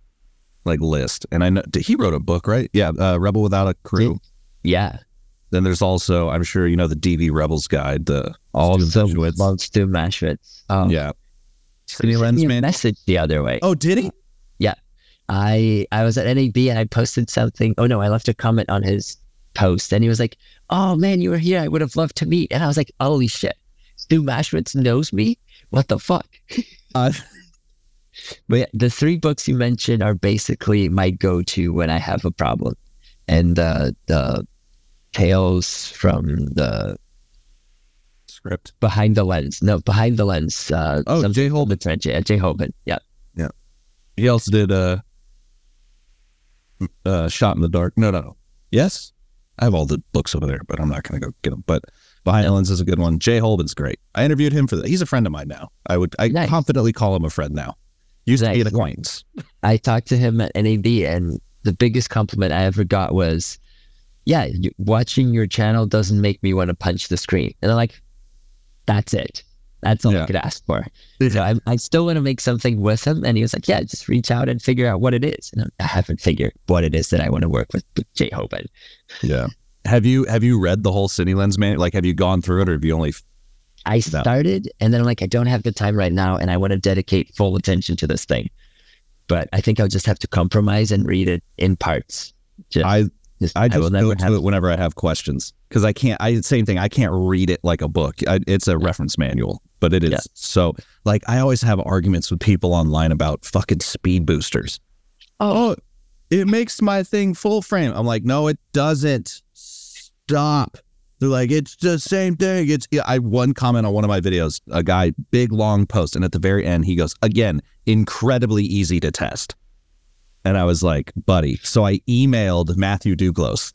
[SPEAKER 2] like list, and I know he wrote a book, right? Yeah, uh, Rebel Without a Crew.
[SPEAKER 3] Yeah,
[SPEAKER 2] Then there's also, I'm sure you know, the DV Rebels Guide, the all
[SPEAKER 3] also
[SPEAKER 2] the Jesuits.
[SPEAKER 3] love Stu Maschwitz. Um,
[SPEAKER 2] Yeah, Skinny Lens
[SPEAKER 3] me a message the other way.
[SPEAKER 2] Oh, did he? Yeah.
[SPEAKER 3] I I was at NAB and I posted something. Oh no, I left a comment on his post and he was like, "Oh man, you were here. I would have loved to meet." And I was like, "Holy shit, Stu Maschwitz knows me? What the fuck?" (laughs)
[SPEAKER 2] Uh,
[SPEAKER 3] But yeah, the three books you mentioned are basically my go-to when I have a problem, and uh, the tales from the
[SPEAKER 2] script.
[SPEAKER 3] behind the lens. No, behind the lens. Uh,
[SPEAKER 2] Oh, Jay
[SPEAKER 3] the trench. Yeah, Jay Holben. Yeah. Yeah.
[SPEAKER 2] He also did uh, uh, Shot in the Dark. No, no, no. Yes, I have all the books over there, but I'm not going to go get them. But Lens is a good one. Jay Holben's great. I interviewed him for that. He's a friend of mine now. I would I
[SPEAKER 3] Nice.
[SPEAKER 2] confidently call him a friend now. Used to be
[SPEAKER 3] Nice.
[SPEAKER 2] an acquaintance.
[SPEAKER 3] I talked to him at NAB, and the biggest compliment I ever got was, "Yeah, watching your channel doesn't make me want to punch the screen." And I'm like, "That's it. That's all
[SPEAKER 2] Yeah.
[SPEAKER 3] I could ask for." So I, I still want to make something with him, and he was like, "Yeah, just reach out and figure out what it is." And I haven't figured what it is that I want to work with, with Jay Holben.
[SPEAKER 2] Yeah. Have you have you read the whole Cine Lens man? Like, have you gone through it, or have you only?
[SPEAKER 3] I started, and then I'm like, I don't have the time right now, and I want to dedicate full attention to this thing. But I think I'll just have to compromise and read it in parts. Just,
[SPEAKER 2] I
[SPEAKER 3] just-
[SPEAKER 2] I just
[SPEAKER 3] will
[SPEAKER 2] go
[SPEAKER 3] never
[SPEAKER 2] to
[SPEAKER 3] have
[SPEAKER 2] it whenever I have questions because I can't. I same thing. I can't read it like a book. I, it's a reference manual, but it is
[SPEAKER 3] Yeah.
[SPEAKER 2] so. Like, I always have arguments with people online about fucking speed boosters. Oh. oh, it makes my thing full frame. I'm like, no, it doesn't. Stop. They're like, it's the same thing. It's yeah, I one comment on one of my videos, a guy, big long post, and at the very end he goes, again, incredibly easy to test. And I was like, buddy. So I emailed Matthew Duclos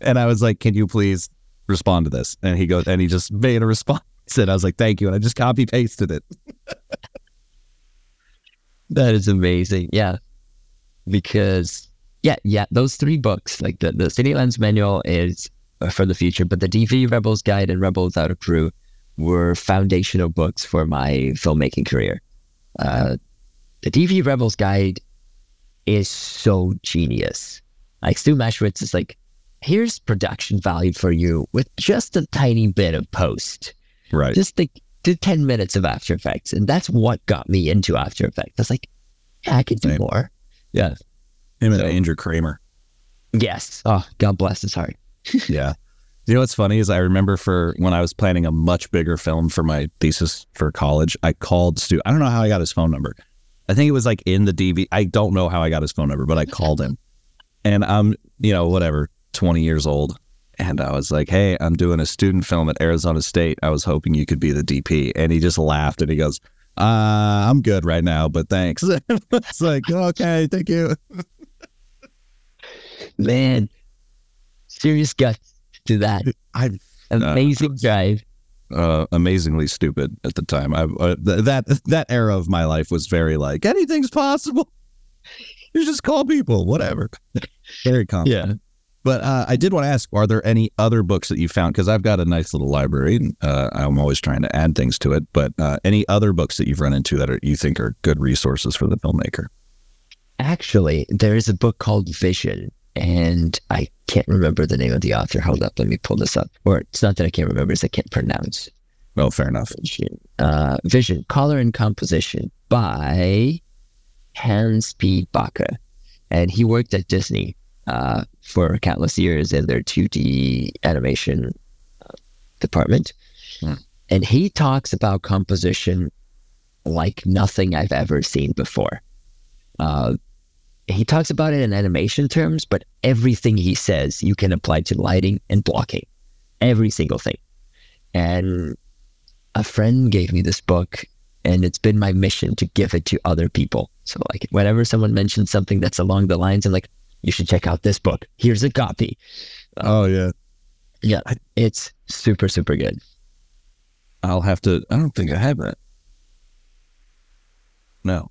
[SPEAKER 2] and I was like, can you please respond to this? And he goes, and he just made a response. And I was like, thank you. And I just copy pasted it. (laughs)
[SPEAKER 3] That is amazing. Yeah. Because yeah, yeah, those three books, like the, the Cine Lens Manual is for the future, but the DV Rebels Guide and Rebel Without a Crew were foundational books for my filmmaking career. Uh, the DV Rebels Guide is so genius. Like Stu Maschwitz is like, here's production value for you with just a tiny bit of post.
[SPEAKER 2] Right.
[SPEAKER 3] Just like the 10 minutes of After Effects. And that's what got me into After Effects. I was like, yeah, I could do
[SPEAKER 2] Same.
[SPEAKER 3] more. Yeah.
[SPEAKER 2] Him and
[SPEAKER 3] So-
[SPEAKER 2] Andrew Kramer.
[SPEAKER 3] Yes. Oh, God bless his heart. (laughs)
[SPEAKER 2] Yeah. You know what's funny is I remember for when I was planning a much bigger film for my thesis for college, I called Stu. I don't know how I got his phone number. I think it was like in the DV. I don't know how I got his phone number, but I called him. And I'm, you know, whatever, 20 years old. And I was like, hey, I'm doing a student film at Arizona State. I was hoping you could be the DP. And he just laughed and he goes, uh, I'm good right now, but thanks. (laughs) it's like, okay, thank you.
[SPEAKER 3] Man, serious guts to that. (laughs)
[SPEAKER 2] I
[SPEAKER 3] Amazing drive.
[SPEAKER 2] Uh, amazingly stupid at the time. I uh, th- that that era of my life was very like anything's possible. (laughs) You just call people, whatever. (laughs) Very common.
[SPEAKER 3] Yeah.
[SPEAKER 2] But uh, I did want to ask: Are there any other books that you found? Because I've got a nice little library. and, Uh, I'm always trying to add things to it. But uh, any other books that you've run into that are, you think are good resources for the filmmaker?
[SPEAKER 3] Actually, there is a book called Vision, and I can't remember the name of the author. Hold up, let me pull this up. Or it's not that I can't remember, it's I can't pronounce.
[SPEAKER 2] Well, fair enough.
[SPEAKER 3] Vision. Uh, Vision, Color and Composition by Hans P. Bacher. And he worked at Disney uh, for countless years in their 2D animation uh, department.
[SPEAKER 2] Hmm.
[SPEAKER 3] And he talks about composition like nothing I've ever seen before. Uh, he talks about it in animation terms, but everything he says you can apply to lighting and blocking. Every single thing. And a friend gave me this book and it's been my mission to give it to other people. So like whenever someone mentions something that's along the lines, I'm like, you should check out this book. Here's a copy.
[SPEAKER 2] Oh yeah,
[SPEAKER 3] Yeah. It's super, super good.
[SPEAKER 2] I'll have to. I don't think I have that. No.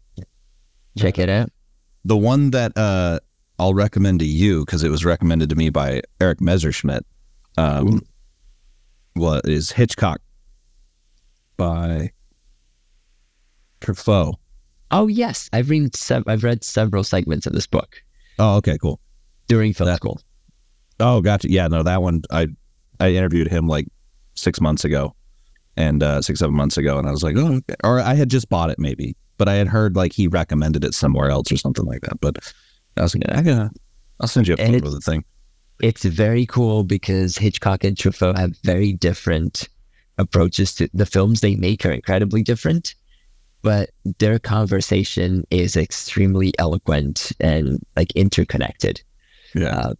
[SPEAKER 3] Check it out.
[SPEAKER 2] The one that uh, I'll recommend to you because it was recommended to me by Erik Messerschmidt. Um, what is Hitchcock by Truffaut?
[SPEAKER 3] Oh yes. I've read I've read several segments of this book
[SPEAKER 2] Oh, okay, cool.
[SPEAKER 3] during film
[SPEAKER 2] That-
[SPEAKER 3] school.
[SPEAKER 2] Oh, gotcha. Yeah, no, that one I I interviewed him like six months ago, and uh, six seven months ago, and I was like, oh, okay. or I had just bought it maybe, but I had heard like he recommended it somewhere else or something like that. But I was like, I gotta, I'll send you a photo of the thing.
[SPEAKER 3] It's very cool because Hitchcock and Truffaut have very different approaches to the films they make are incredibly different, but their conversation is extremely eloquent and like interconnected.
[SPEAKER 2] Yeah.
[SPEAKER 3] Uh,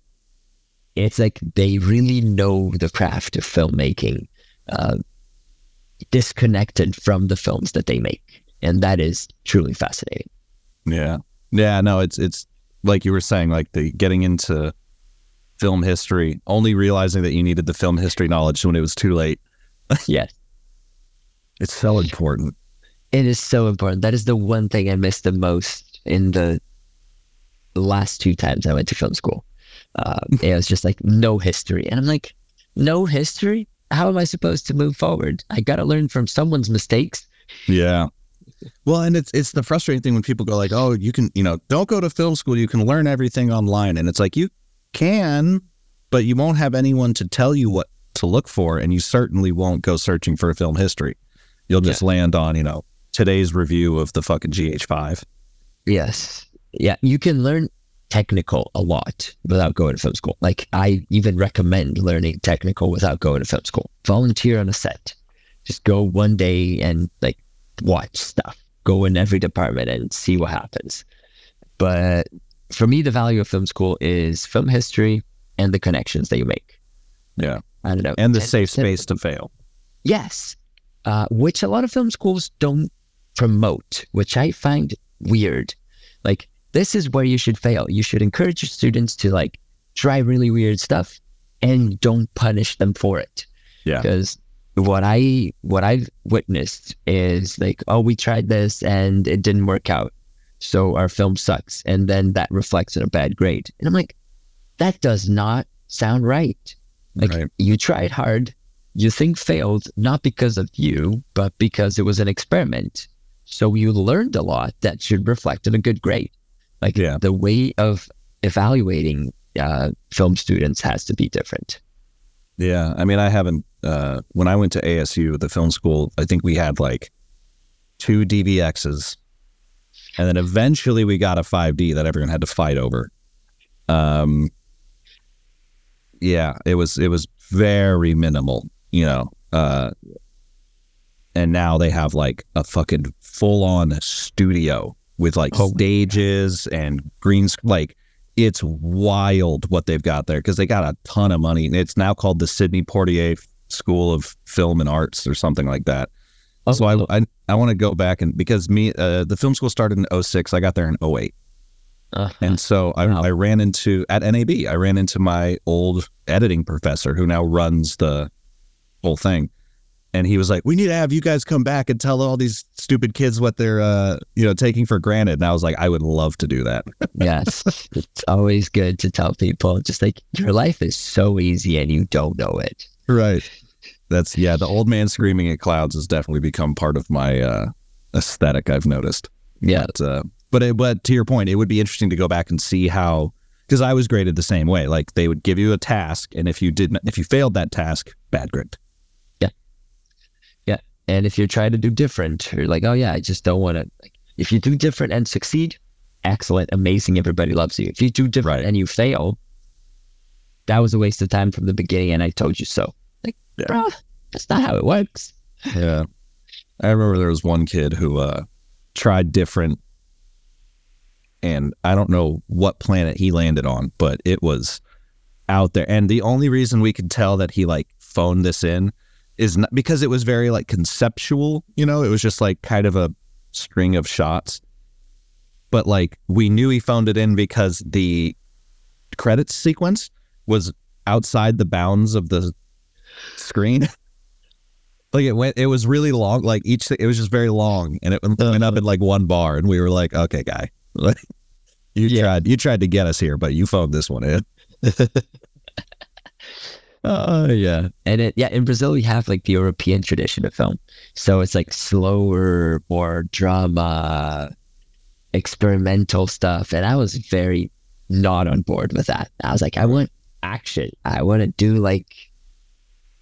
[SPEAKER 3] it's like they really know the craft of filmmaking, uh, disconnected from the films that they make, and that is truly fascinating.
[SPEAKER 2] Yeah. Yeah, no, it's it's like you were saying, like the getting into film history, only realizing that you needed the film history knowledge when it was too late. (laughs)
[SPEAKER 3] yes,
[SPEAKER 2] It's so important.
[SPEAKER 3] it is so important. That is the one thing I missed the most in the last two times I went to film school. Uh, it was just like no history, and I'm like, no history. How am I supposed to move forward? I got to learn from someone's mistakes.
[SPEAKER 2] Yeah. Well, and it's it's the frustrating thing when people go like, "Oh, you can, you know, don't go to film school. You can learn everything online." And it's like you can, but you won't have anyone to tell you what to look for, and you certainly won't go searching for film history. You'll just land on, you know, today's review of the fucking GH5.
[SPEAKER 3] Yes. Yeah. You can learn technical a lot without going to film school. Like I even recommend learning technical without going to film school. Volunteer on a set. Just go one day and like watch stuff. Go in every department and see what happens. But for me, the value of film school is film history and the connections that you make.
[SPEAKER 2] Yeah.
[SPEAKER 3] I don't know.
[SPEAKER 2] And the safe space to fail.
[SPEAKER 3] Yes, uh, which a lot of film schools don't promote, which I find weird. Like this is where you should fail. You should encourage your students to like try really weird stuff and don't punish them for it.
[SPEAKER 2] Yeah.
[SPEAKER 3] Because what I what I've witnessed is like, oh, we tried this and it didn't work out. So our film sucks. And then that reflects in a bad grade. And I'm like, that does not sound right. Like
[SPEAKER 2] Right.
[SPEAKER 3] you tried hard, you think failed, not because of you, but because it was an experiment. So you learned a lot that should reflect in a good grade. Like
[SPEAKER 2] Yeah.
[SPEAKER 3] the way of evaluating uh, film students has to be different.
[SPEAKER 2] Yeah, I mean, I haven't. Uh, when I went to ASU, the film school, I think we had like two DVXs, and then eventually we got a 5D that everyone had to fight over. Um, yeah, it was it was very minimal, you know. Uh, and now they have like a fucking full on studio with like
[SPEAKER 3] Oh.
[SPEAKER 2] stages and green sc- like it's wild what they've got there because they got a ton of money. And it's now called the Sidney Poitier School of Film and Arts or something like that. So I I, I want to go back and because me uh, the film school started in 06, I got there in 08.
[SPEAKER 3] Uh,
[SPEAKER 2] And so I,
[SPEAKER 3] Wow.
[SPEAKER 2] I ran into at NAB, I ran into my old editing professor who now runs the whole thing. And he was like, "We need to have you guys come back and tell all these stupid kids what they're, uh, you know, taking for granted." And I was like, "I would love to do that." (laughs)
[SPEAKER 3] yes, it's always good to tell people just like your life is so easy and you don't know it.
[SPEAKER 2] Right. That's yeah. The old man screaming at clouds has definitely become part of my uh, aesthetic. I've noticed.
[SPEAKER 3] Yeah.
[SPEAKER 2] But uh, but it, but to your point, it would be interesting to go back and see how because I was graded the same way. Like they would give you a task, and if you didn't, if you failed that task, bad grade.
[SPEAKER 3] And if you're trying to do different, or like, oh yeah, I just don't want to. Like, if you do different and succeed, excellent, amazing, everybody loves you. If you do different
[SPEAKER 2] Right.
[SPEAKER 3] and you fail, that was a waste of time from the beginning, and I told you so. Like,
[SPEAKER 2] Yeah.
[SPEAKER 3] bro, that's not how it works.
[SPEAKER 2] Yeah. I remember there was one kid who uh, tried different, and I don't know what planet he landed on, but it was out there. And the only reason we could tell that he like phoned this in is not because it was very like conceptual, you know, it was just like kind of a string of shots. But like we knew he phoned it in because the credits sequence was outside the bounds of the screen. (laughs) like it went, it was really long. Like each, it was just very long, and it went up in like one bar, and we were like, "Okay, guy, like (laughs) you
[SPEAKER 3] Yeah.
[SPEAKER 2] tried, you tried to get us here, but you phoned this one in." (laughs)
[SPEAKER 3] Oh yeah, and it, yeah, in Brazil we have like the European tradition of film, so it's like slower, more drama, experimental stuff, and I was very not on board with that. I was like, I want action. I want to do like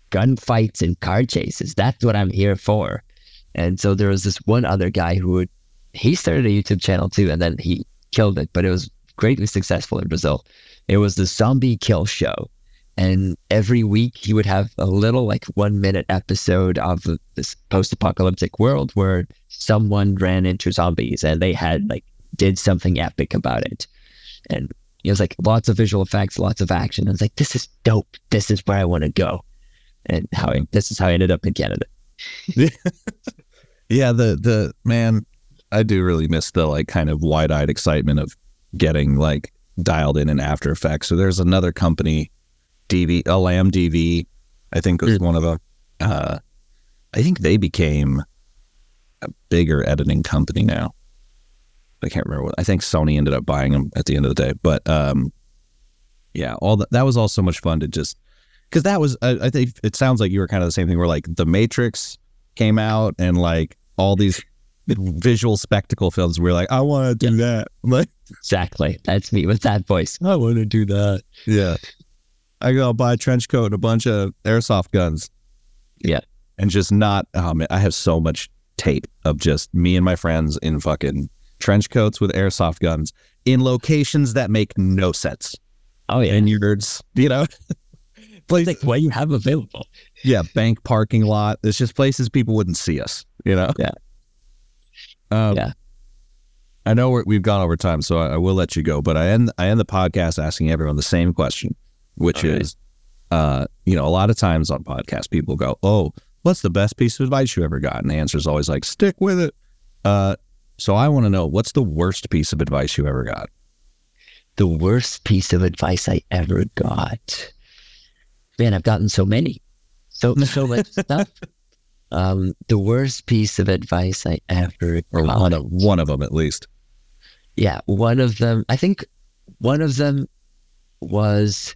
[SPEAKER 3] gunfights and car chases. That's what I'm here for. And so there was this one other guy who would he started a YouTube channel too, and then he killed it, but it was greatly successful in Brazil. It was the Zombie Kill Show and every week he would have a little like one minute episode of this post-apocalyptic world where someone ran into zombies and they had like did something epic about it. And it was like lots of visual effects lots of action. I was like this is dope. This is where i want to go. And how I, this is how i ended up in canada. (laughs)
[SPEAKER 2] Yeah, the the man, I do really miss the like kind of wide eyed excitement of getting like dialed in in After Effects. So there's another company, DV, Alam DV, I think was one of them. Uh, I think they became a bigger editing company now. I can't remember what. I think Sony ended up buying them at the end of the day. But um, yeah, all that that was all so much fun to just because that was. I, I think it sounds like you were kind of the same thing. Where like the Matrix came out and like all these visual spectacle films. We are like, I want to do that. (laughs) Like,
[SPEAKER 3] exactly that's me with that voice i want to do that
[SPEAKER 2] yeah, I go buy a trench coat and a bunch of airsoft guns.
[SPEAKER 3] Yeah.
[SPEAKER 2] and just not. Oh man, I have so much tape of just me and my friends in fucking trench coats with airsoft guns in locations that make no sense.
[SPEAKER 3] oh yeah
[SPEAKER 2] Vineyards, you know. (laughs) Places,
[SPEAKER 3] like what you have available
[SPEAKER 2] yeah, bank parking lot. It's just places people wouldn't see us, you know?
[SPEAKER 3] Yeah.
[SPEAKER 2] Um,
[SPEAKER 3] Yeah.
[SPEAKER 2] I know we're, we've gone over time, so I, I will let you go. But I end I end the podcast asking everyone the same question, which
[SPEAKER 3] Okay.
[SPEAKER 2] is, uh, you know, a lot of times on podcasts, people go, "Oh, what's the best piece of advice you ever got?" And the answer is always like, "Stick with it." Uh, So I want to know what's the worst piece of advice you ever got?
[SPEAKER 3] The worst piece of advice I ever got. Man, I've gotten so many. So so much (laughs) stuff. Um, the worst piece of advice I ever
[SPEAKER 2] Or
[SPEAKER 3] got.
[SPEAKER 2] one of one of them at least.
[SPEAKER 3] Yeah, one of them. I think one of them was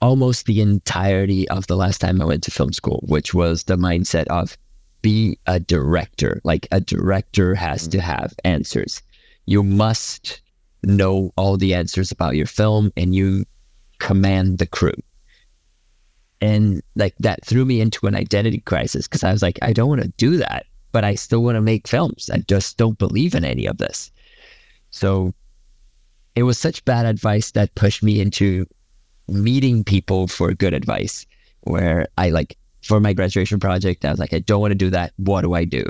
[SPEAKER 3] almost the entirety of the last time I went to film school, which was the mindset of be a director. Like a director has mm-hmm. to have answers. You must know all the answers about your film and you command the crew. And like that threw me into an identity crisis because I was like, I don't want to do that, but I still want to make films. I just don't believe in any of this. So it was such bad advice that pushed me into meeting people for good advice. Where I like for my graduation project, I was like, I don't want to do that. What do I do?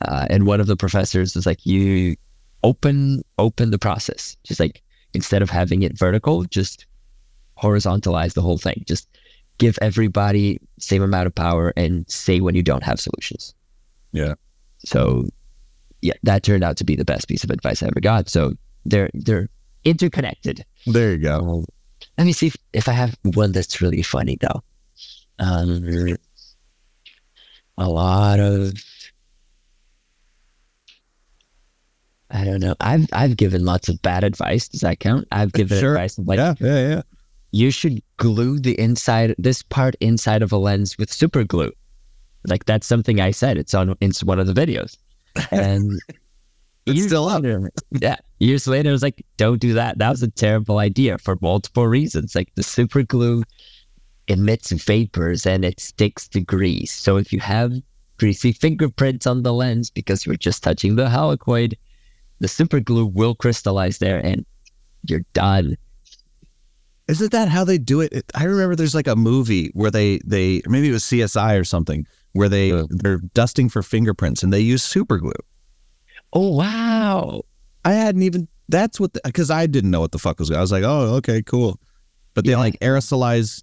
[SPEAKER 3] Uh, and one of the professors was like, you open open the process. Just like instead of having it vertical, just horizontalize the whole thing. Just give everybody same amount of power and say when you don't have solutions.
[SPEAKER 2] Yeah.
[SPEAKER 3] So yeah, that turned out to be the best piece of advice I ever got. So they're they're interconnected.
[SPEAKER 2] There you go.
[SPEAKER 3] Let me see if, if I have one that's really funny though. Um, a lot of I don't know. I've I've given lots of bad advice. Does that count? I've given
[SPEAKER 2] Sure.
[SPEAKER 3] advice like
[SPEAKER 2] yeah, yeah, yeah.
[SPEAKER 3] you should glue the inside this part inside of a lens with super glue. Like that's something I said. It's on it's one of the videos. (laughs) And
[SPEAKER 2] It's still up.
[SPEAKER 3] later- Yeah. Years later, I was like, don't do that. That was a terrible idea for multiple reasons. Like the super glue emits vapors and it sticks to grease. So if you have greasy fingerprints on the lens because you're just touching the helicoid, the super glue will crystallize there and you're done.
[SPEAKER 2] Isn't that how they do it? It- I remember there's like a movie where they they maybe it was CSI or something where they they're dusting for fingerprints and they use super glue.
[SPEAKER 3] Oh wow.
[SPEAKER 2] I hadn't even that's what because I didn't know what the fuck was. going I was like, oh, okay, cool. But they
[SPEAKER 3] Yeah.
[SPEAKER 2] like aerosolize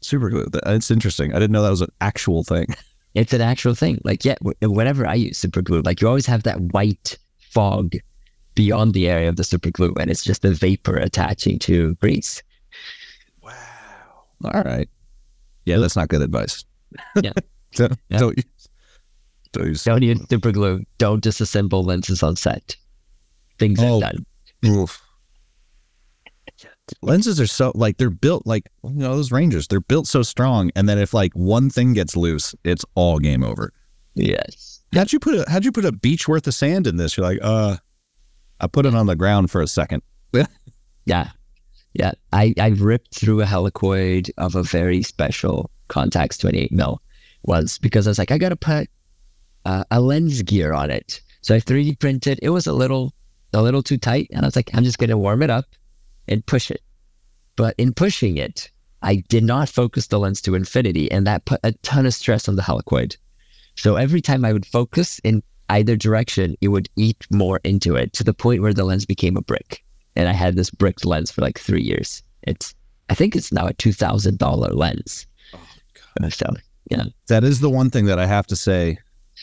[SPEAKER 2] super uh, glue. It's interesting. I didn't know that was an actual thing. (laughs)
[SPEAKER 3] It's an actual thing. Like, yeah, whenever I use super glue, like you always have that white fog beyond the area of the super glue, and it's just the vapor attaching to grease. Wow.
[SPEAKER 2] All right. Yeah, that's not good advice.
[SPEAKER 3] Yeah. (laughs)
[SPEAKER 2] so,
[SPEAKER 3] Yeah.
[SPEAKER 2] Don't use, don't use
[SPEAKER 3] Don't use super glue. Don't disassemble lenses on set. Things
[SPEAKER 2] Oh. Oof. Lenses are so like they're built like you know those Rangers. They're built so strong, and then if like one thing gets loose, it's all game over.
[SPEAKER 3] Yes.
[SPEAKER 2] How'd you put a How'd you put a beach worth of sand in this? You're like, uh, I put it on the ground for a second. (laughs)
[SPEAKER 3] Yeah. Yeah. I, I ripped through a helicoid of a very special Contax 28 mil once because I was like, I got to put uh, a lens gear on it. So I 3D printed. It was a little, a little too tight. And I was like, I'm just going to warm it up and push it. But in pushing it, I did not focus the lens to infinity. And that put a ton of stress on the helicoid. So every time I would focus in either direction, it would eat more into it to the point where the lens became a brick and I had this bricked lens for like three years. It's I think it's now a two thousand dollar lens. Uh, So yeah,
[SPEAKER 2] That is the one thing that I have to say.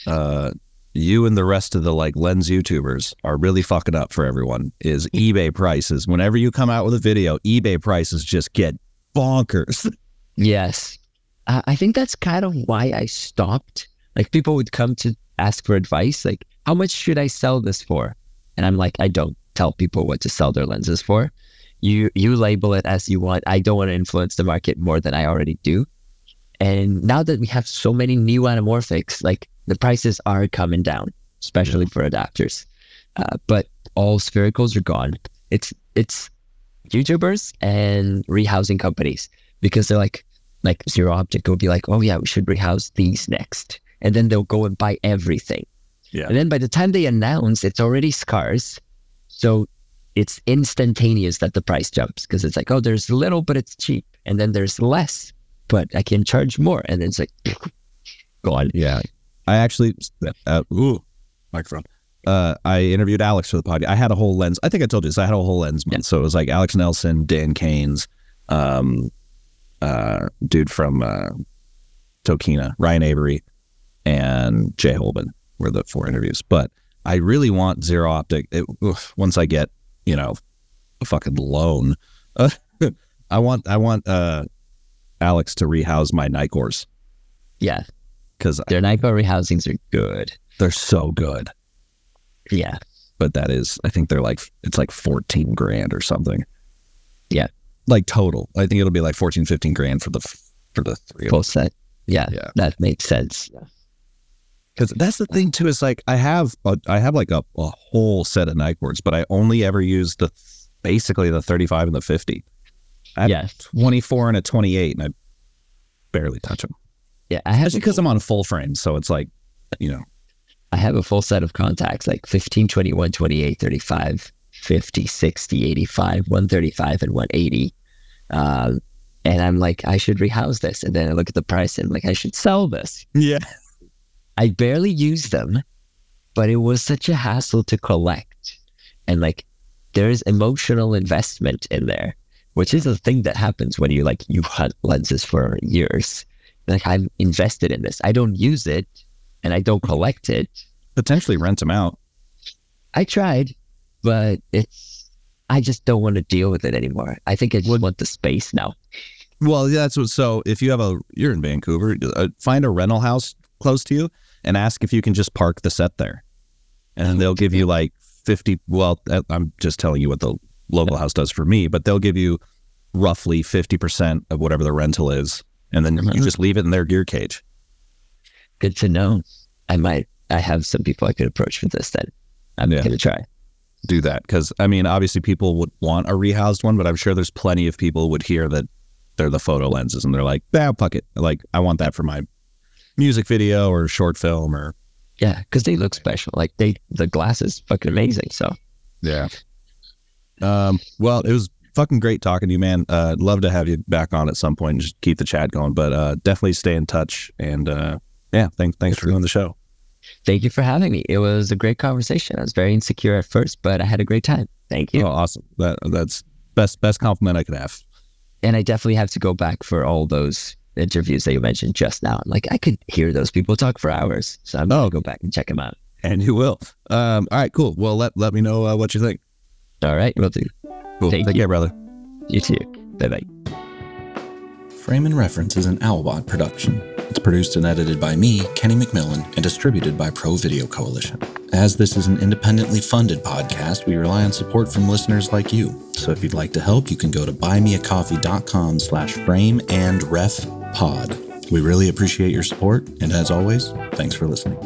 [SPEAKER 2] Uh, you and the rest of the like lens YouTubers are really fucking up for everyone. Is (laughs) eBay prices? Whenever you come out with a video, eBay prices just get bonkers. (laughs)
[SPEAKER 3] yes, uh, I think that's kind of why I stopped. Like people would come to ask for advice, like how much should I sell this for? And I'm like, I don't tell people what to sell their lenses for. You you label it as you want. I don't want to influence the market more than I already do. And now that we have so many new anamorphics, like the prices are coming down, especially for adapters. Uh, but all sphericals are gone. It's it's YouTubers and rehousing companies because they're like like Zero Optik will be like, oh yeah, we should rehouse these next, and then they'll go and buy everything.
[SPEAKER 2] Yeah.
[SPEAKER 3] And then by the time they announce, it's already scarce, so it's instantaneous that the price jumps because it's like, oh, there's little, but it's cheap, and then there's less, but I can charge more, and then it's like, (laughs) gone.
[SPEAKER 2] Yeah, I actually. Uh, ooh, microphone. Uh, I interviewed Alex for the podcast. I had a whole lens. I think I told you this. I had a whole lens month. So it was like Alex Nelson, Dan Canes, um, uh, dude from uh, Tokina, Ryan Avery, and Jay Holben were the four interviews. But I really want Zero Optik. It, oof, once I get, you know, a fucking loan, uh, (laughs) I want I want uh, Alex to rehouse my Nikkors
[SPEAKER 3] Yeah,
[SPEAKER 2] because
[SPEAKER 3] their Nikkor rehousings are good.
[SPEAKER 2] they're so good.
[SPEAKER 3] Yeah,
[SPEAKER 2] But that is, I think they're like it's like fourteen grand or something.
[SPEAKER 3] Yeah.
[SPEAKER 2] like total. I think it'll be like 14, 15 grand for the for the three
[SPEAKER 3] full set. Yeah,
[SPEAKER 2] Yeah.
[SPEAKER 3] that makes sense.
[SPEAKER 2] Because that's the thing too. Is like I have a, I have like a, a whole set of Nikkors, but I only ever use the basically the 35 and the 50. I have
[SPEAKER 3] Yeah,
[SPEAKER 2] 24 and a 28, and I barely touch them.
[SPEAKER 3] Yeah. I have
[SPEAKER 2] Especially because I'm on full frame, so it's like, you know,
[SPEAKER 3] I have a full set of Contax like 15, 21, 28, 35, 50, 60, 85, 135, and 180. Um, and I'm like, I should rehouse this. And then I look at the price and I'm like, I should sell this.
[SPEAKER 2] yeah,
[SPEAKER 3] I barely use them, but it was such a hassle to collect. And like, there's emotional investment in there, which is a thing that happens when you like, you hunt lenses for years. Like, I'm invested in this. I don't use it and I don't collect it.
[SPEAKER 2] potentially rent them out.
[SPEAKER 3] I tried, but it's, I just don't want to deal with it anymore. I think I just want the space now.
[SPEAKER 2] Well, yeah, that's what. So if you have a, you're in Vancouver, uh, find a rental house close to you and ask if you can just park the set there, and they'll give you like fifty. Well, uh, I'm just telling you what the local house does for me, but they'll give you roughly fifty percent of whatever the rental is, and then you
[SPEAKER 3] Mhm.
[SPEAKER 2] just leave it in their gear cage.
[SPEAKER 3] Good to know. I might, I have some people I could approach with this then. I'm
[SPEAKER 2] Yeah.
[SPEAKER 3] going to try.
[SPEAKER 2] Do that because I mean, obviously, people would want a rehoused one, but I'm sure there's plenty of people would hear that they're the photo lenses and they're like, "Yeah, fuck it. Like, I want that for my music video or short film or
[SPEAKER 3] Yeah, because they look special. Like they, the glass is fucking amazing. So
[SPEAKER 2] Yeah. Um, well, it was fucking great talking to you, man. Uh, I'd love to have you back on at some point and just keep the chat going, but uh, definitely stay in touch. And uh, yeah, thanks, thanks for doing the show.
[SPEAKER 3] thank you for having me. It was a great conversation. I was very insecure at first, but I had a great time. Thank you.
[SPEAKER 2] Oh, awesome. That that's best best compliment I could have.
[SPEAKER 3] And I definitely have to go back for all those interviews that you mentioned just now. I'm like, I could hear those people talk for hours. So I'm
[SPEAKER 2] Oh.
[SPEAKER 3] to go back and check them out.
[SPEAKER 2] And you will. Um, all right, cool. Well, let let me know uh, what you think.
[SPEAKER 3] All right. Will do.
[SPEAKER 2] Cool.
[SPEAKER 3] Thank
[SPEAKER 2] Take
[SPEAKER 3] you.
[SPEAKER 2] care, brother.
[SPEAKER 3] You too. Bye bye.
[SPEAKER 1] Frame and Reference is an Owlbot production. It's produced and edited by me, Kenny McMillan, and distributed by Pro Video Coalition. As this is an independently funded podcast, we rely on support from listeners like you. So if you'd like to help, you can go to buymeacoffee.com slash frame and ref pod. We really appreciate your support, and as always, thanks for listening.